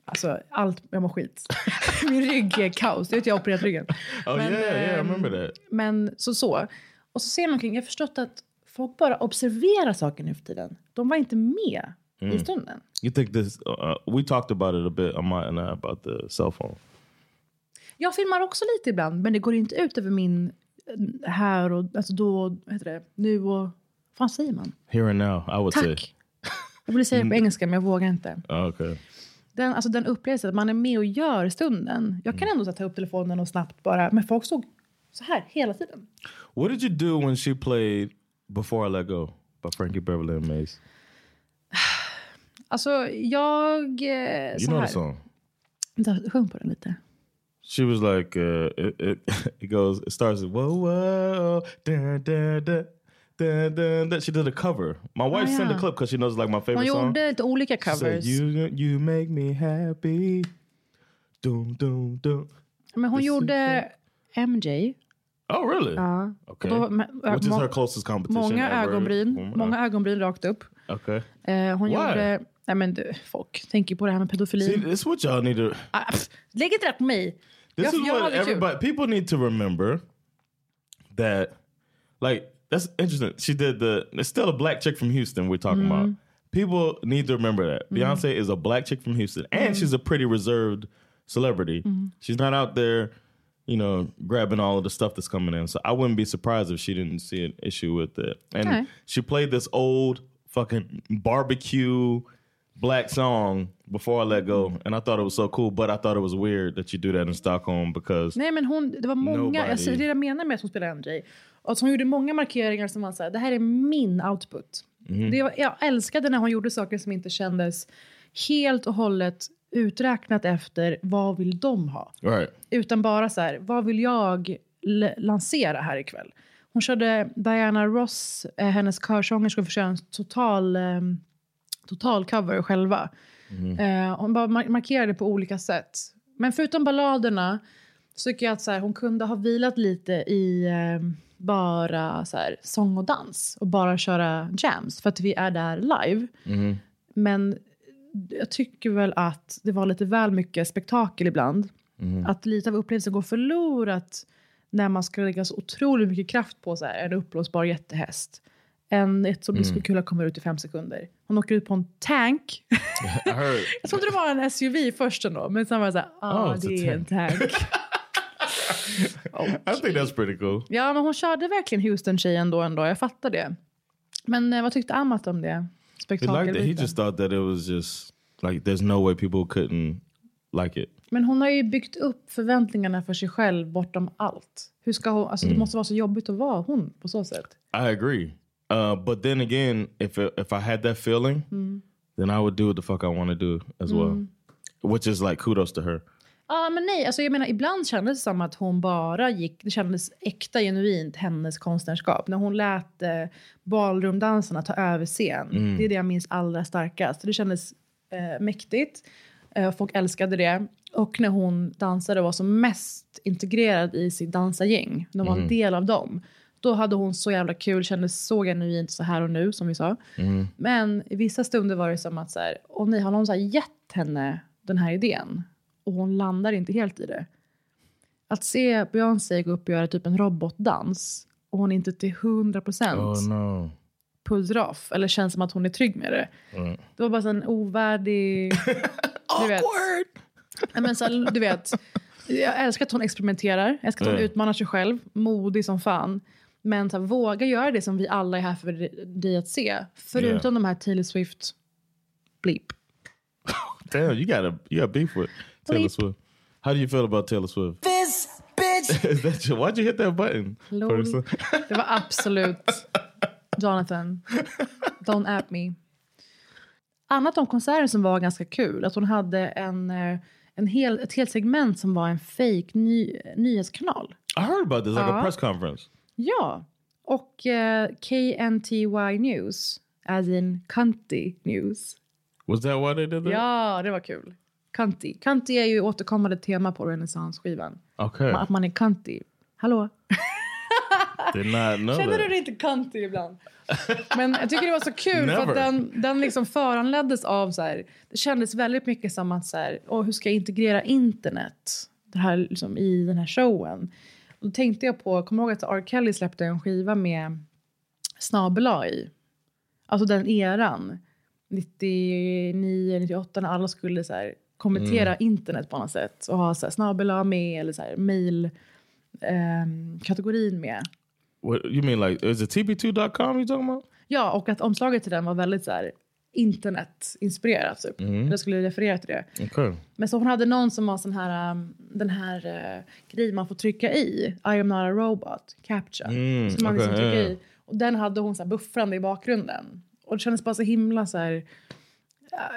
S3: Alltså, allt, jag mår skit. <laughs> Min rygg är kaos. Det vet jag har opererat ryggen.
S1: Oh
S3: Men,
S1: yeah, yeah, I
S3: ehm,
S1: remember that.
S3: Men så så. Och så ser man kring, jag har förstått att folk bara observerar saker nu för tiden. De var inte med
S1: Mm.
S3: i stunden.
S1: You think this? Uh, we talked about it a bit, Amat and I, about the cell phone.
S3: Jag filmar också lite ibland, men det går inte ut över min här och alltså då, heter det, nu och, vad fan säger man?
S1: Here and now, I would say.
S3: Tack! Jag vill säga det på engelska, men jag vågar inte.
S1: Oh, okay.
S3: Den, alltså den upplevelsen, att man är med och gör stunden. Jag kan ändå så ta upp telefonen och snabbt bara, men folk såg så här hela tiden.
S1: What did you do when she played "Before I Let Go" by Frankie Beverly and Maze? <sighs>
S3: Alltså, jag... Eh,
S1: You know
S3: här.
S1: the song.
S3: Sjung på den lite.
S1: She was like, uh, it, it, <laughs> it goes, it starts whoa, whoa, da, da, da, da, da, da. She did a cover. My wife
S3: Ah,
S1: sent
S3: ja.
S1: a clip because she knows like my
S3: Hon
S1: favorite song.
S3: gjorde lite olika
S1: She said,
S3: covers.
S1: you, you make me happy. Dum, dum, dum.
S3: Men hon
S1: This
S3: gjorde MJ.
S1: Oh, really?
S3: Ja.
S1: Okay.
S3: Och då- men-
S1: Which is her closest competition
S3: Många
S1: ever.
S3: ögonbryn.
S1: Mm,
S3: Många ögonbryn rakt upp.
S1: Okay.
S3: Eh, hon
S1: Why?
S3: gjorde... Nej men du, folk tänker på det här med pedofili.
S1: See, this is what y'all need to...
S3: Ah, pff, lägg inte det på mig.
S1: This
S3: jag,
S1: is
S3: jag
S1: what everybody people need to remember that like that's interesting. She did the it's still a black chick from Houston we're talking about.
S3: Mm-hmm.
S1: People need to remember that. Beyonce is a black chick from Houston and
S3: Mm-hmm.
S1: she's a pretty reserved celebrity. She's not out there, you know, grabbing all of the stuff that's coming in. So I wouldn't be surprised if she didn't see an issue with it. And
S3: Okay.
S1: she played this old fucking barbecue black song before I let go, and I thought it was so cool. But I thought it was weird that you do that in Stockholm because
S3: Nej men hon, det var många,
S1: Nobody.
S3: alltså, det jag menar med att hon spelar MJ. Och att hon gjorde många markeringar som var så här, det här är min output.
S1: Mhm.
S3: Det var, jag älskade när hon gjorde saker som inte kändes helt och hållet uträknat efter vad vill de ha.
S1: right.
S3: Utan bara så här, vad vill jag lansera här ikväll? Hon körde Diana Ross, eh, hennes körsångerska, köra en total, eh, total cover själva. Eh, hon bara mar- markerade på olika sätt. Men förutom balladerna så tycker jag att så här, hon kunde ha vilat lite i eh, bara så här, sång och dans och bara köra jams för att vi är där live. Men jag tycker väl att det var lite väl mycket spektakel ibland. Att lite av upplevelsen går förlorat när man ska lägga så otroligt mycket kraft på så här, en uppblåsbar jättehäst. En ett som diskokula kommer ut i fem sekunder. Hon åker ut på en tank. <laughs> Jag trodde det var en SUV först ändå, men sen var det så här, ah,
S1: Oh,
S3: det är en tank. <laughs>
S1: I think that's pretty cool.
S3: ja, men hon körde verkligen Houston-tjejen då ändå, jag fattar det. Men eh, vad tyckte Amat om det?
S1: He
S3: Spektakel.
S1: liked it. He just thought that it was just like there's no way people couldn't like it.
S3: Men hon har ju byggt upp förväntningarna för sig själv bortom allt. Hur ska hon, alltså
S1: Mm.
S3: Det måste vara så jobbigt att vara hon på så sätt.
S1: I agree. Uh, but then again, if it, if I had that feeling, then I would do what the fuck I want to do as well. Which is like kudos to her.
S3: Ja, men nej, alltså jag menar ibland kändes det som att hon bara gick, det kändes äkta genuint hennes konstnärskap. När hon lät eh, ballroomdansarna ta över scen. Det är det jag minns allra starkast. Det kändes eh, mäktigt. Eh, folk älskade det. Och när hon dansade och var som mest integrerad i sitt dansargäng. De var en del av dem. Då hade hon så jävla kul, kändes så genuint så här och nu som vi sa. Men i vissa stunder var det som att så här, och ni har någon så gett henne den här idén och hon landar inte helt i det. Att se Beyoncé gå upp och göra typ en robotdans och hon inte till 100%
S1: Oh no.
S3: pulls off eller känns som att hon är trygg med det. Det var bara så en ovärdig... <laughs> du vet. Nej, men så, du vet. Jag älskar att hon experimenterar, jag älskar att hon
S1: Mm.
S3: utmanar sig själv, modig som fan. Men så här, våga göra det som vi alla är här för dig att se. Förutom de här Taylor Swift bleep.
S1: Damn, you got a you got beef with Taylor
S3: Bleep.
S1: Swift. How do you feel about Taylor Swift?
S4: This bitch <laughs>
S1: Is that you, why'd you hit that button? <laughs>
S3: Det var absolut Jonathan. Don't at me. Annat om konserten som var ganska kul, att hon hade en, eh, en hel, ett helt segment som var en fake ny, nyhetskanal.
S1: I heard about this, like a
S3: Ja.
S1: press conference.
S3: Ja, och eh, KNTY News, as in Cunty News.
S1: Was that why they did that?
S3: Ja, det var kul. Cunty. Cunty är ju återkommande tema på Renaissance-skivan.
S1: Okay.
S3: Att man är cunty. Hallå? Känner du dig inte cunty ibland? Men jag tycker det var så kul för att den, den liksom föranleddes av så här, det kändes väldigt mycket som att så här, åh, hur ska jag integrera internet det här liksom, i den här showen? Och då tänkte jag på, kommer ihåg att R. Kelly släppte en skiva med snabel i? Alltså den eran. 99, 98 när alla skulle så här, kommentera internet på något sätt och ha så här, snabel med eller så här, mail ehm, kategorin med.
S1: What you mean like is it tb2.com you talking about?
S3: Ja, och att omslaget till den var väldigt så här internetinspirerat. Typ. Jag skulle referera till det.
S1: Okay.
S3: Men så hon hade någon som var sån här, um, den här uh, grejen man får trycka i. I am not a robot, captcha.
S1: Mm,
S3: som man liksom
S1: okej,
S3: trycker
S1: ja.
S3: i. Och den hade hon så här buffrande i bakgrunden. Och det kändes bara så himla så här...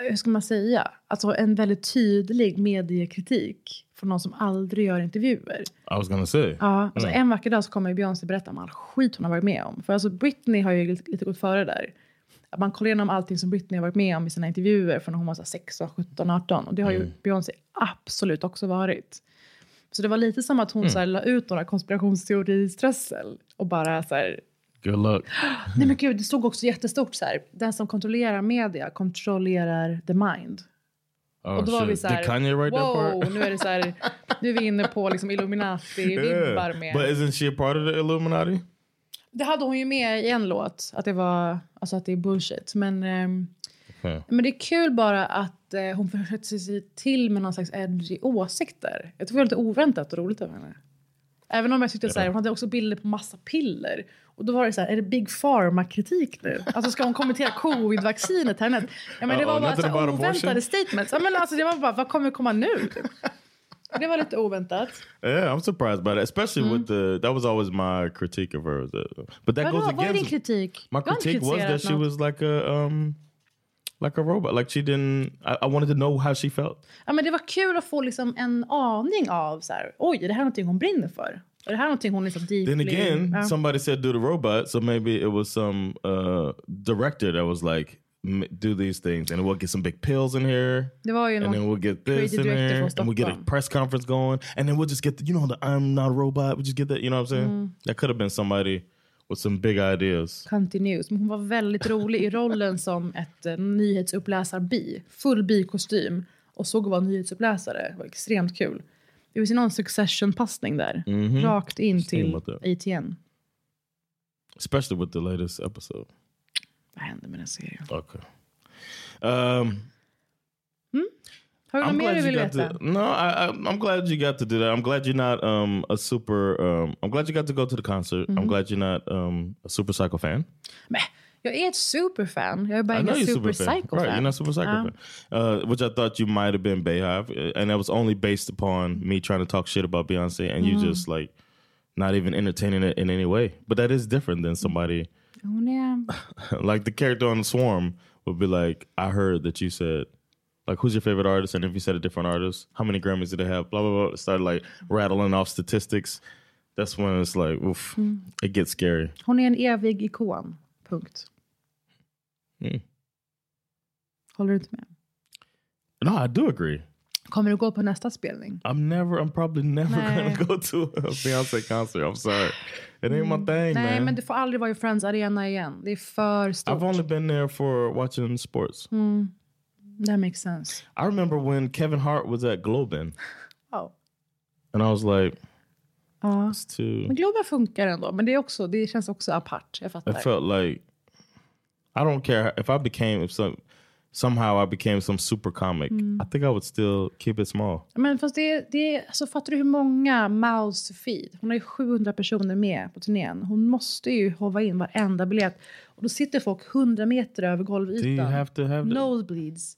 S3: hur ska man säga, alltså en väldigt tydlig mediekritik från någon som aldrig gör intervjuer.
S1: I was gonna say.
S3: Ja, alltså
S1: Mm.
S3: En vacker dag så kommer Beyoncé berätta om all skit hon har varit med om. För alltså Britney har ju lite, lite gått före där. Att man kollar igenom allting som Britney har varit med om i sina intervjuer från när hon var så här 16, 17, 18. Och det har ju
S1: Mm.
S3: Beyoncé absolut också varit. Så det var lite som att hon
S1: Mm.
S3: så här, la ut några konspirationsteoriströssel och bara så här,
S1: Good luck. <gasps>
S3: Nej men gud, det stod också jättestort så här. Den som kontrollerar media kontrollerar the mind.
S1: Oh,
S3: och då var vi
S1: shit.
S3: så här,
S1: Did Kanye write that part?
S3: nu är det så här, <laughs> nu är vi inne på liksom Illuminati-vibbar med.
S1: But isn't she a part of the Illuminati?
S3: Det hade hon ju med i en låt, att det var, alltså att det är bullshit. Men, ehm,
S1: Okay.
S3: men det är kul bara att eh, hon försökte sig till med någon slags edgy åsikter. Jag tycker det var lite oväntat och roligt av henne. Även om jag tyckte så här, hon hade också bilder på massa piller. Och då var det så här, är det Big Pharma-kritik nu? Alltså ska hon kommentera covid-vaccinet härnäst? Ja, men det var bara så här, oväntade statements. Ja, men alltså, det var bara, vad kommer komma nu? Det var lite oväntat.
S1: Yeah, I'm surprised by that, especially with the. That was always my critique of her. but that
S3: Vadå,
S1: goes
S3: vad är din
S1: against
S3: kritik?
S1: my critique was that she was like a um, like a robot. Like she didn't. I, I wanted to know how she felt.
S3: Ja, men det var kul att få liksom en aning av så här, oj, är det här någonting hon brinner för? Är det här någonting hon liksom deeply...
S1: Then again,
S3: ja.
S1: somebody said do the robot, so maybe it was some uh, director that was like do these things, and we'll get some big pills in here.
S3: Det var ju
S1: and then we'll get this in there, and we'll get a press conference going, and then we'll just get the, you know the I'm not a robot. We just get that, you know what I'm saying?
S3: Mm.
S1: That could have been somebody with some big ideas.
S3: Continues. Men hon var väldigt rolig i rollen som ett uh, nyhetsuppläsarbi. Full bikostym. Och såg att vara nyhetsuppläsare. Det var extremt kul. Det säga någon succession-passning där.
S1: Mhm.
S3: Rakt in till. ATN.
S1: Especially with the latest episode.
S3: Vad hände med den serien?
S1: Okay. Um,
S3: Har du något mer du vill
S1: got
S3: veta?
S1: to. No, I, I, I'm glad you got to do that. I'm glad you're not um, a super. Um, I'm glad you got to go to the concert. I'm
S3: Mhm.
S1: glad you're not um, a super psycho fan.
S3: Men, jag är ett superfan. Jag är bara ingen
S1: you're
S3: super
S1: super fan. Right,
S3: fan.
S1: you're not super psycho
S3: Ja.
S1: fan. Uh, which I thought you might have been Bayhive, uh, and that was only based upon me trying to talk shit about Beyonce, and you
S3: Mm.
S1: just like not even entertaining it in any way. But that is different than somebody
S3: Hon är... <laughs>
S1: like the character on the Swarm would be like, I heard that you said, like, who's your favorite artist? And if you said a different artist, how many Grammys did they have? Blah blah blah. Started like rattling off statistics. That's when it's like, oof,
S3: Mm.
S1: it gets scary.
S3: Hon är en evig ikon. Punkt.
S1: Mm.
S3: Håller du inte med?
S1: No, I do agree.
S3: Kommer du gå på nästa spelning?
S1: I'm never, I'm probably never
S3: Nej.
S1: gonna go to a Beyonce concert. I'm sorry, it ain't my thing,
S3: Nej,
S1: man.
S3: men du får aldrig vara i Friends Arena igen. Det är för stort.
S1: I've only been there for watching sports.
S3: Mm. That makes sense.
S1: I remember when Kevin Hart was at Globen, <laughs>
S3: Oh.
S1: and I was like,
S3: Ja.
S1: too.
S3: Men Globen funkar ändå. Men det, är också, det känns också apart. Jag fattar.
S1: I felt like I don't care if I became if some somehow I became some super comic.
S3: Mm.
S1: I think I would still keep it small.
S3: Men fast det, det, alltså fattar du hur många mouths to feed? Hon har ju 700 personer med på turnén. Hon måste ju hova in varenda biljett. Och då sitter folk 100 meter över
S1: Do you
S3: golvytan.
S1: have to have that?
S3: Nosebleeds.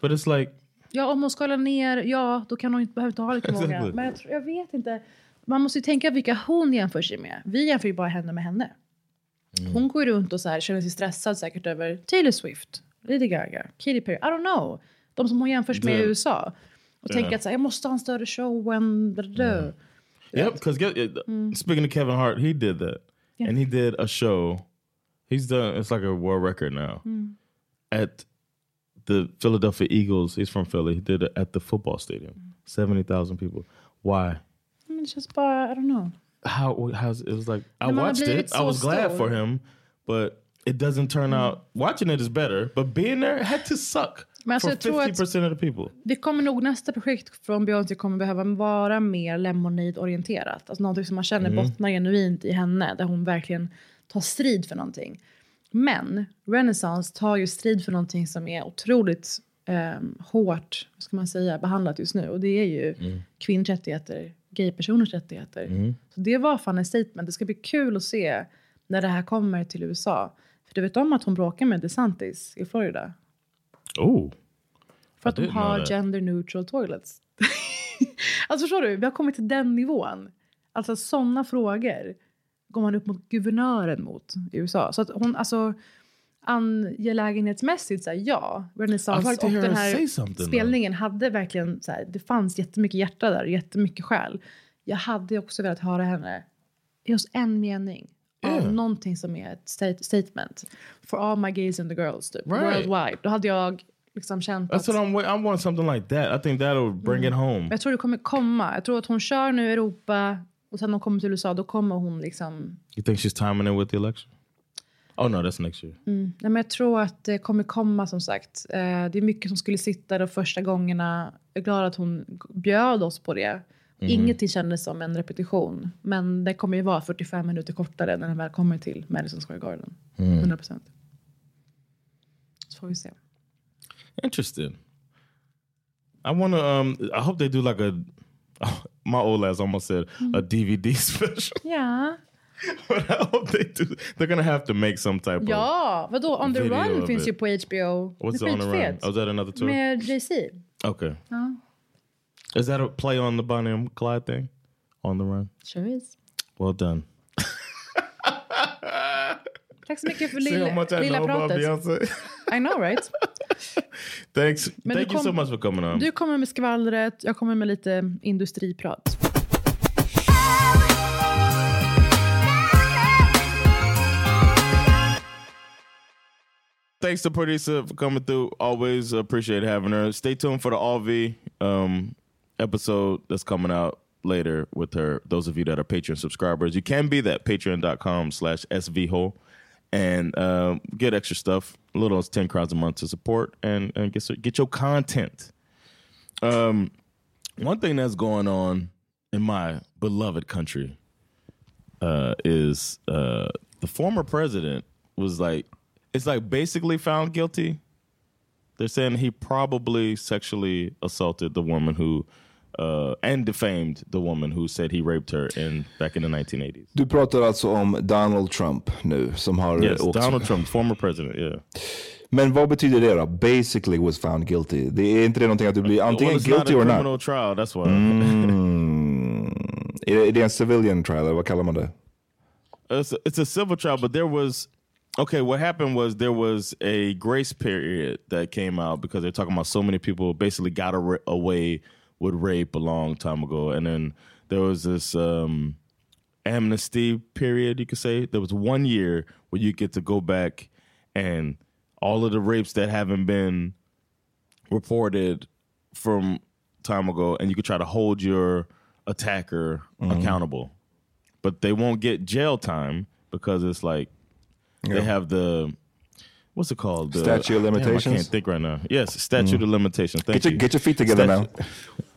S1: But it's like
S3: Ja, om hon skalar ner, ja, då kan hon inte, behöver inte ha lika många.
S1: Exactly.
S3: Men jag, tror, jag vet inte. Man måste ju tänka vilka hon jämför sig med. Vi jämför ju bara henne med henne.
S1: Mm.
S3: Hon går runt och så här, känner sig stressad säkert över Taylor Swift, Lady Gaga, Katy Perry. I don't know. De som hon jämförs med i USA. Och
S1: Ja.
S3: tänker att så här, jag måste ha en större show än...
S1: yeah, because speaking of Kevin Hart, he did that,
S3: Yeah.
S1: and he did a show. He's done it's like a world record now
S3: Mm.
S1: at the Philadelphia Eagles. He's from Philly. He did it at the football stadium, seventy thousand people. Why?
S3: Men det känns bara, I don't know.
S1: how how's it was like I
S3: har
S1: watched it. I was glad
S3: stor.
S1: for him, but it doesn't turn out watching it is better, but being there had to suck
S3: Men alltså,
S1: for
S3: jag tror att-
S1: 50% of the people.
S3: Det kommer nog nästa projekt från Beyoncé kommer behöva vara mer Lemonade-orienterat. Alltså någonting som man känner
S1: Mm.
S3: bottnar genuint i henne. Där hon verkligen tar strid för någonting. Men Renaissance tar ju strid för någonting som är otroligt eh, hårt ska man säga, behandlat just nu. Och det är ju
S1: Mm.
S3: kvinnors rättigheter, gaypersoners rättigheter.
S1: Mm.
S3: Så det var fan en statement. Det ska bli kul att se när det här kommer till USA. För du vet om att hon bråkar med DeSantis i Florida?
S1: Oh,
S3: För att de har gender neutral toilets. <laughs> alltså förstår du, vi har kommit till den nivån. Alltså sådana frågor går man upp mot guvernören mot i USA. Så att hon, alltså, angelägenhetsmässigt så här, ja. Renaissance
S1: like
S3: och den här spelningen hade verkligen så här, det fanns jättemycket hjärta där, jättemycket själ. Jag hade också velat höra henne just en mening
S1: Yeah.
S3: av någonting som är ett state, statement. For all my gays and the girls, typ.
S1: Right.
S3: Worldwide. Då hade jag liksom känt
S1: That's
S3: att...
S1: what I'm. I want something like that. I think that'll bring it home.
S3: Jag tror det kommer komma. Jag tror att hon kör nu i Europa och sen när hon kommer till USA då kommer hon liksom...
S1: You think she's timing it with the election? Oh no, that's next year.
S3: Mm. Nej, men jag tror att det kommer komma som sagt. Eh, det är mycket som skulle sitta de första gångerna. Jag är glad att hon bjöd oss på det.
S1: Mhm.
S3: Ingenting kändes som en repetition. Men det kommer ju vara 45 minuter kortare när den väl kommer till Madison Square Garden.
S1: Mm.
S3: 100 procent. Så får vi se.
S1: Interesting. I want to. Um, I hope they do like a. <laughs> my old ass almost said a mm-hmm. DVD <laughs> special,
S3: Yeah. <laughs>
S1: but I hope they do. They're gonna have to make some type of.
S3: Ja, vadå? On the Run finns ju på HBO.
S1: What's
S3: är
S1: on the run? Oh, is that another tour?
S3: Med Jay-Z.
S1: Okay.
S3: Ja,
S1: Is that a play on the Bonnie and Clyde thing? On the run.
S3: sure is.
S1: Well done.
S3: Tack så mycket för lilla, lilla pratet. I know right? <laughs>
S1: Thanks.
S3: Men
S1: Thank you so much for coming on.
S3: Du kommer med skvallret, jag kommer med lite industriprat.
S1: Thanks to producer for coming through. Always appreciate having her. Stay tuned for the RV um, episode that's coming out later with her. Those of you that are Patreon subscribers, you can be that patreon.com slash svho and um, get extra stuff. A little as 10 crowns a month to support and, and get, get your content. Um, one thing that's going on in my beloved country uh, is uh, the former president was like, it's like basically found guilty. They're saying he probably sexually assaulted the woman who, uh, and defamed the woman who said he raped her in back in the 1980s.
S2: Du pratar alltså om Donald Trump nu som har
S1: Yes,
S2: åkt-
S1: Donald Trump, former president. Yeah.
S2: Men vad betyder det då? Basically was found guilty. Det är inte det någonting att du blir antingen
S1: well,
S2: guilty
S1: not a
S2: or
S1: criminal
S2: not?
S1: trial. That's why.
S2: Mm. Är, det, en civilian trial eller vad kallar man det?
S1: It's a, it's a civil trial, but there was okay. What happened was there was a grace period that came out because they're talking about so many people basically got away with rape a long time ago, and then there was this um, amnesty period. You could say. There was one year where you get to go back and all of the rapes that haven't been reported from time ago, and you could try to hold your attacker accountable. But they won't get jail time because it's like they have the what's it called? The,
S2: Statute of
S1: Damn, I can't think right now. Yes, statute of limitations. Thank
S2: Get your,
S1: you.
S2: get your feet together now. <laughs> <laughs>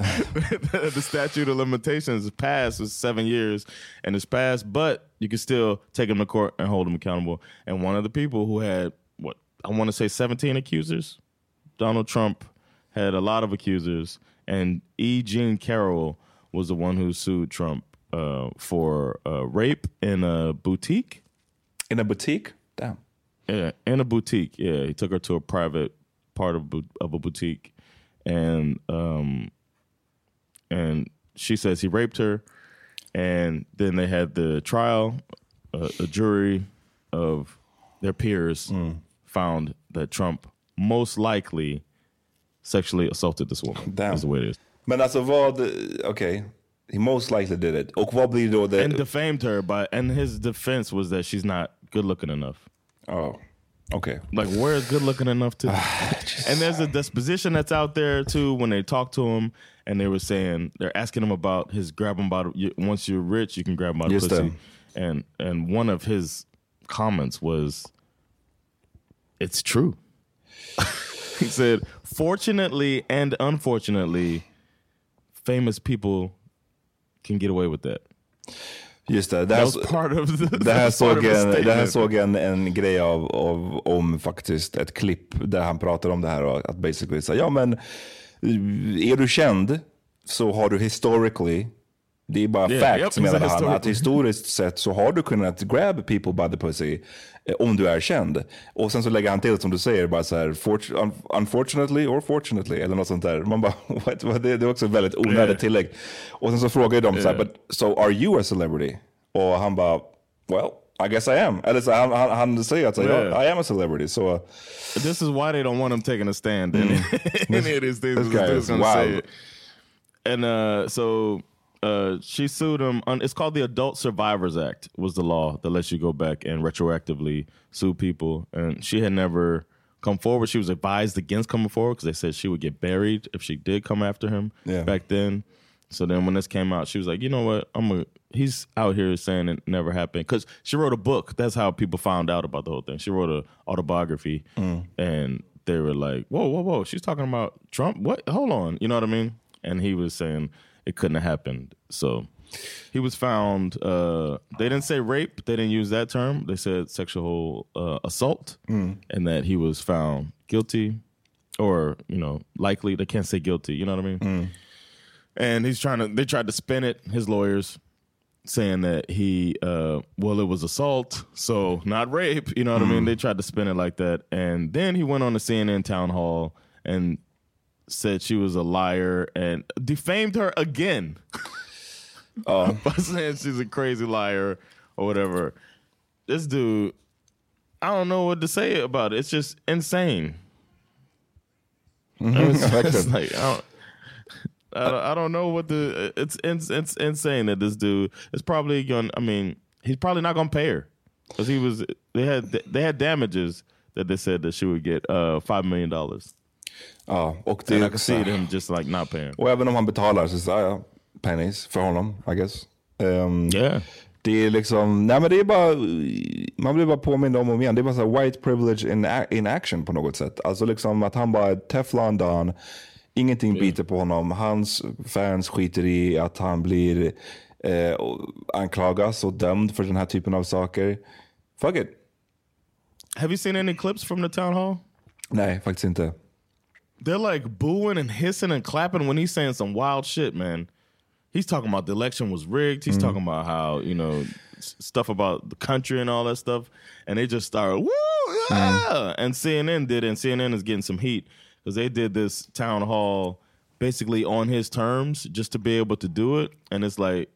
S1: the statute of limitations is passed was seven years and it's passed, but you can still take him to court and hold him accountable. And one of the people who had what I want to say 17 accusers, Donald Trump had a lot of accusers, and E. Jean Carroll was the one who sued Trump uh, for uh, rape in a boutique.
S2: In a boutique? Damn.
S1: Yeah, in a boutique. Yeah, he took her to a private part of of a boutique, and um, and she says he raped her, and then they had the trial. Uh, a jury of their peers found that Trump most likely sexually assaulted this woman.
S2: Damn.
S1: Is the way it is.
S2: But Men alltså vad, okay, He most likely did it. Och vad blir då det?
S1: And defamed her but, and his defense was that she's not good looking enough.
S2: oh, okay.
S1: Like, where is good looking enough to? <sighs> and there's a disposition that's out there too when they talk to him and they were saying they're asking him about his grab him by the, once you're rich you can grab him by the
S2: Just
S1: pussy. And and one of his comments was, "It's true." <laughs> he said, "Fortunately and unfortunately, famous people can get away with that."
S2: Just det. Det här, det här, <laughs> såg, en, det här såg en, en grej av, av, om faktiskt ett klipp där han pratar om det här. Att basically säga, ja men är du känd så har du historically, det är bara
S1: Yeah,
S2: facts
S1: yep, a
S2: han, att historiskt sett så har du kunnat grab people by the pussy eh, om du är känd. Och sen så lägger han till som du säger, bara så här, "Fort- un- unfortunately or fortunately, eller något sånt där. Man bara, <laughs> what, what? Det, det är också ett väldigt onödigt
S1: Yeah.
S2: tillägg. Och sen så frågar de så här,
S1: Yeah.
S2: but so are you a celebrity? Och han bara, well, I guess I am. Eller så, han, han, han säger att
S1: Yeah.
S2: yeah. I am a celebrity. Så
S1: This is why they don't want him taking a stand in <laughs> any of these things.
S2: Mm. this guy is wild.
S1: And uh, so uh, she sued him. On, it's called the Adult Survivors Act. Was the law that lets you go back and retroactively sue people. And she had never come forward. She was advised against coming forward because they said she would get buried if she did come after him
S2: Yeah.
S1: back then. So then when this came out, she was like, you know what? I'm a. He's out here saying it never happened because she wrote a book. That's how people found out about the whole thing. She wrote an autobiography, and they were like, "Whoa, whoa, whoa! She's talking about Trump. What? Hold on, you know what I mean?" And he was saying it couldn't have happened. So he was found. Uh, they didn't say rape. They didn't use that term. They said sexual uh, assault, and that he was found guilty, or you know, likely. They can't say guilty. You know what I mean? and he's trying to they tried to spin it his lawyers saying that he uh well it was assault so not rape you know what i mean they tried to spin it like that and then he went on the cnn town hall and said she was a liar and defamed her again <laughs> <laughs> by saying she's a crazy liar or whatever this dude i don't know what to say about it it's just insane it's, <laughs> it's
S2: Verkligen.
S1: like I don't, I don't, I don't know what the it's, it's it's insane that this dude is probably going. I mean, he's probably not going to pay her because he was they had they had damages that they said that she would get uh five million dollars.
S2: Ja, och det är
S1: see him just like not paying.
S2: Och även om han betalar så säger jag pennies för honom, I guess. Um,
S1: Yeah.
S2: Det är liksom, nej men det är bara, man blir bara påmind om och om igen. Det är bara så white privilege in, in action på något sätt. Alltså liksom att han bara är Teflon Don, ingenting biter på honom. Hans fans skiter i att han blir eh, anklagas och dömd för den här typen av saker. Fuck it.
S1: Have you seen any clips from the town hall?
S2: Nej, faktiskt inte.
S1: They're like booing and hissing and clapping when he's saying some wild shit, man. He's talking about the election was rigged. He's mm-hmm. talking about how, you know, stuff about the country and all that stuff. And they just started, woo, yeah! Mm-hmm. And CNN did it, and CNN is getting some heat because they did this town hall basically on his terms just to be able to do it. And it's like,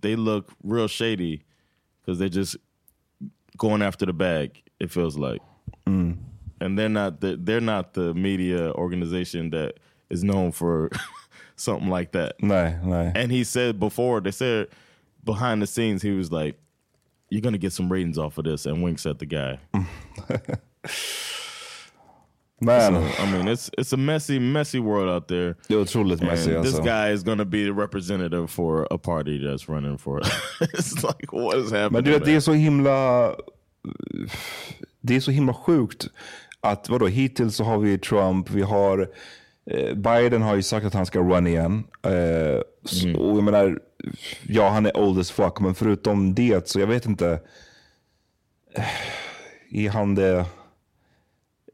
S1: they look real shady because they're just going after the bag, it feels like mm. And they're not the they're not the media organization that is known for <laughs> something like that.
S2: Nej, nej.
S1: And he said before they said behind the scenes he was like, "You're gonna get some ratings off of this," and winks at the guy. <laughs>
S2: Men,
S1: So, I mean, it's it's a messy, messy world out there.
S2: otroligt
S1: And
S2: messy
S1: this guy is going to be the representative for a party that's running for. it. <laughs> it's like what is happening?
S2: Men du vet,
S1: man?
S2: det är så himla... Det är så himla sjukt att vadå, hittills så har vi Trump, vi har... Eh, Biden har ju sagt att han ska run igen. Eh, s- Och jag menar, ja han är old as fuck, men förutom det så jag vet inte. Eh, Är han det...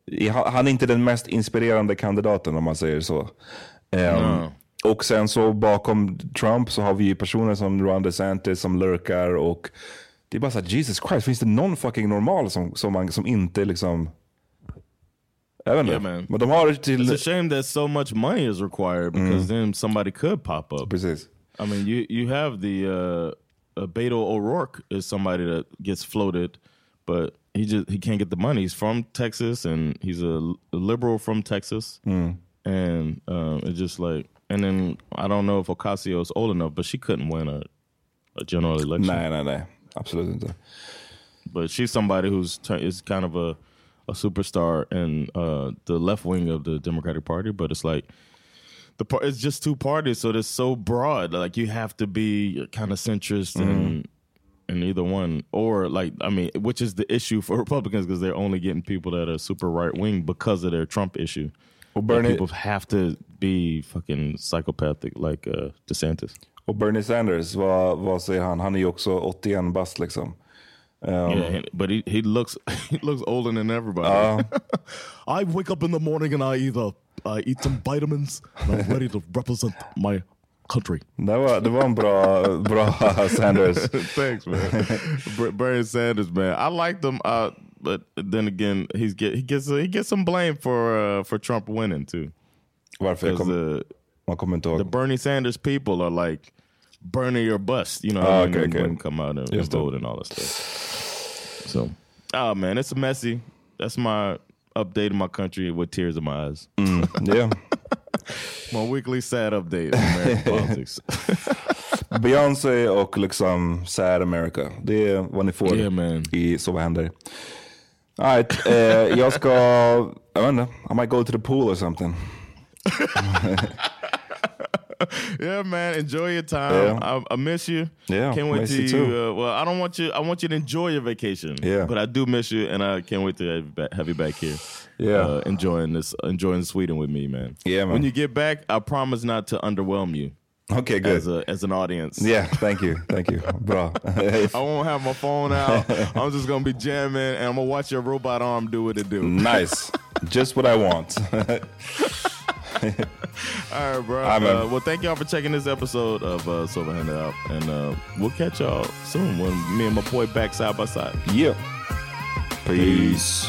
S2: är han- Han är inte den mest inspirerande kandidaten om man säger så.
S1: No.
S2: Och sen så bakom Trump så har vi ju personer som Ron DeSantis som lurkar och det är bara såhär, Jesus Christ, finns det någon fucking normal som, som, man, som inte liksom... Jag vet inte.
S1: Yeah, man.
S2: Men de har till...
S1: It's a shame that so much money is required because then somebody could pop up.
S2: Precis.
S1: I mean, you you have the uh, uh, Beto O'Rourke is somebody that gets floated, but he just he can't get the money. He's from Texas and he's a, a liberal from Texas, and um, it's just like. And then I don't know if Ocasio is old enough, but she couldn't win a, a general election.
S2: Nej, nej, nej. Absolut inte.
S1: but she's somebody who's is kind of a a superstar in uh, the left wing of the Democratic Party. But it's like the par- it's just two parties, so it's so broad. Like you have to be kind of centrist in in either one, or like I mean, which is the issue for <laughs> Republicans because they're only getting people that are super right wing because of their Trump issue. well
S2: Bernie,
S1: people have to be fucking psychopathic like uh, DeSantis.
S2: och Bernie Sanders, vad, vad säger han? Han är ju också 81 bast liksom. Um,
S1: Yeah, but he, he looks <laughs> he looks older than everybody. <laughs> I wake up in the morning and I either I eat some vitamins and I'm ready to represent my country.
S2: Det var, det var en bra, bra <laughs> Sanders.
S1: Thanks, man. Ber- Bernie Sanders, man. I like them, uh, but then again, he's get he gets he gets some blame for uh, for Trump winning too.
S2: Varför? Kom,
S1: the
S2: man kommer inte ihåg.
S1: the Bernie Sanders people are like Bernie or bust. You know, mean?
S2: okay, okay.
S1: come out and, and
S2: Just
S1: vote and all that stuff. So, oh man, it's messy. That's my update of my country with tears in my eyes.
S2: Yeah. <laughs>
S1: my weekly sad update of American <laughs> politics. <laughs>
S2: Beyoncé och liksom Sad America. Det är vad ni får
S1: Yeah, man.
S2: i Så vad händer. All right, eh, jag ska, jag vet inte, I might go to the pool or something. <laughs>
S1: yeah, man. Enjoy your time.
S2: Yeah.
S1: I, I miss you.
S2: Yeah,
S1: can't wait to
S2: you too.
S1: Uh, well, I don't want you. I want you to enjoy your vacation.
S2: Yeah.
S1: but I do miss you, and I can't wait to have you back, you here.
S2: Yeah.
S1: uh, enjoying this, enjoying Sweden with me, man.
S2: Yeah, man.
S1: When you get back, I promise not to underwhelm you.
S2: Okay, good.
S1: As a as an audience.
S2: Yeah, thank you, thank you. Bra. <laughs>
S1: I won't have my phone out. I'm just gonna be jamming, and I'm gonna watch your robot arm do what it do.
S2: nice. <laughs> Just what I want. <laughs>
S1: All right, bro.
S2: All right,
S1: uh, well, thank y'all for checking this episode of uh, Silver Handed Out, and uh, we'll catch y'all soon when me and my boy back side by side.
S2: yeah. Peace.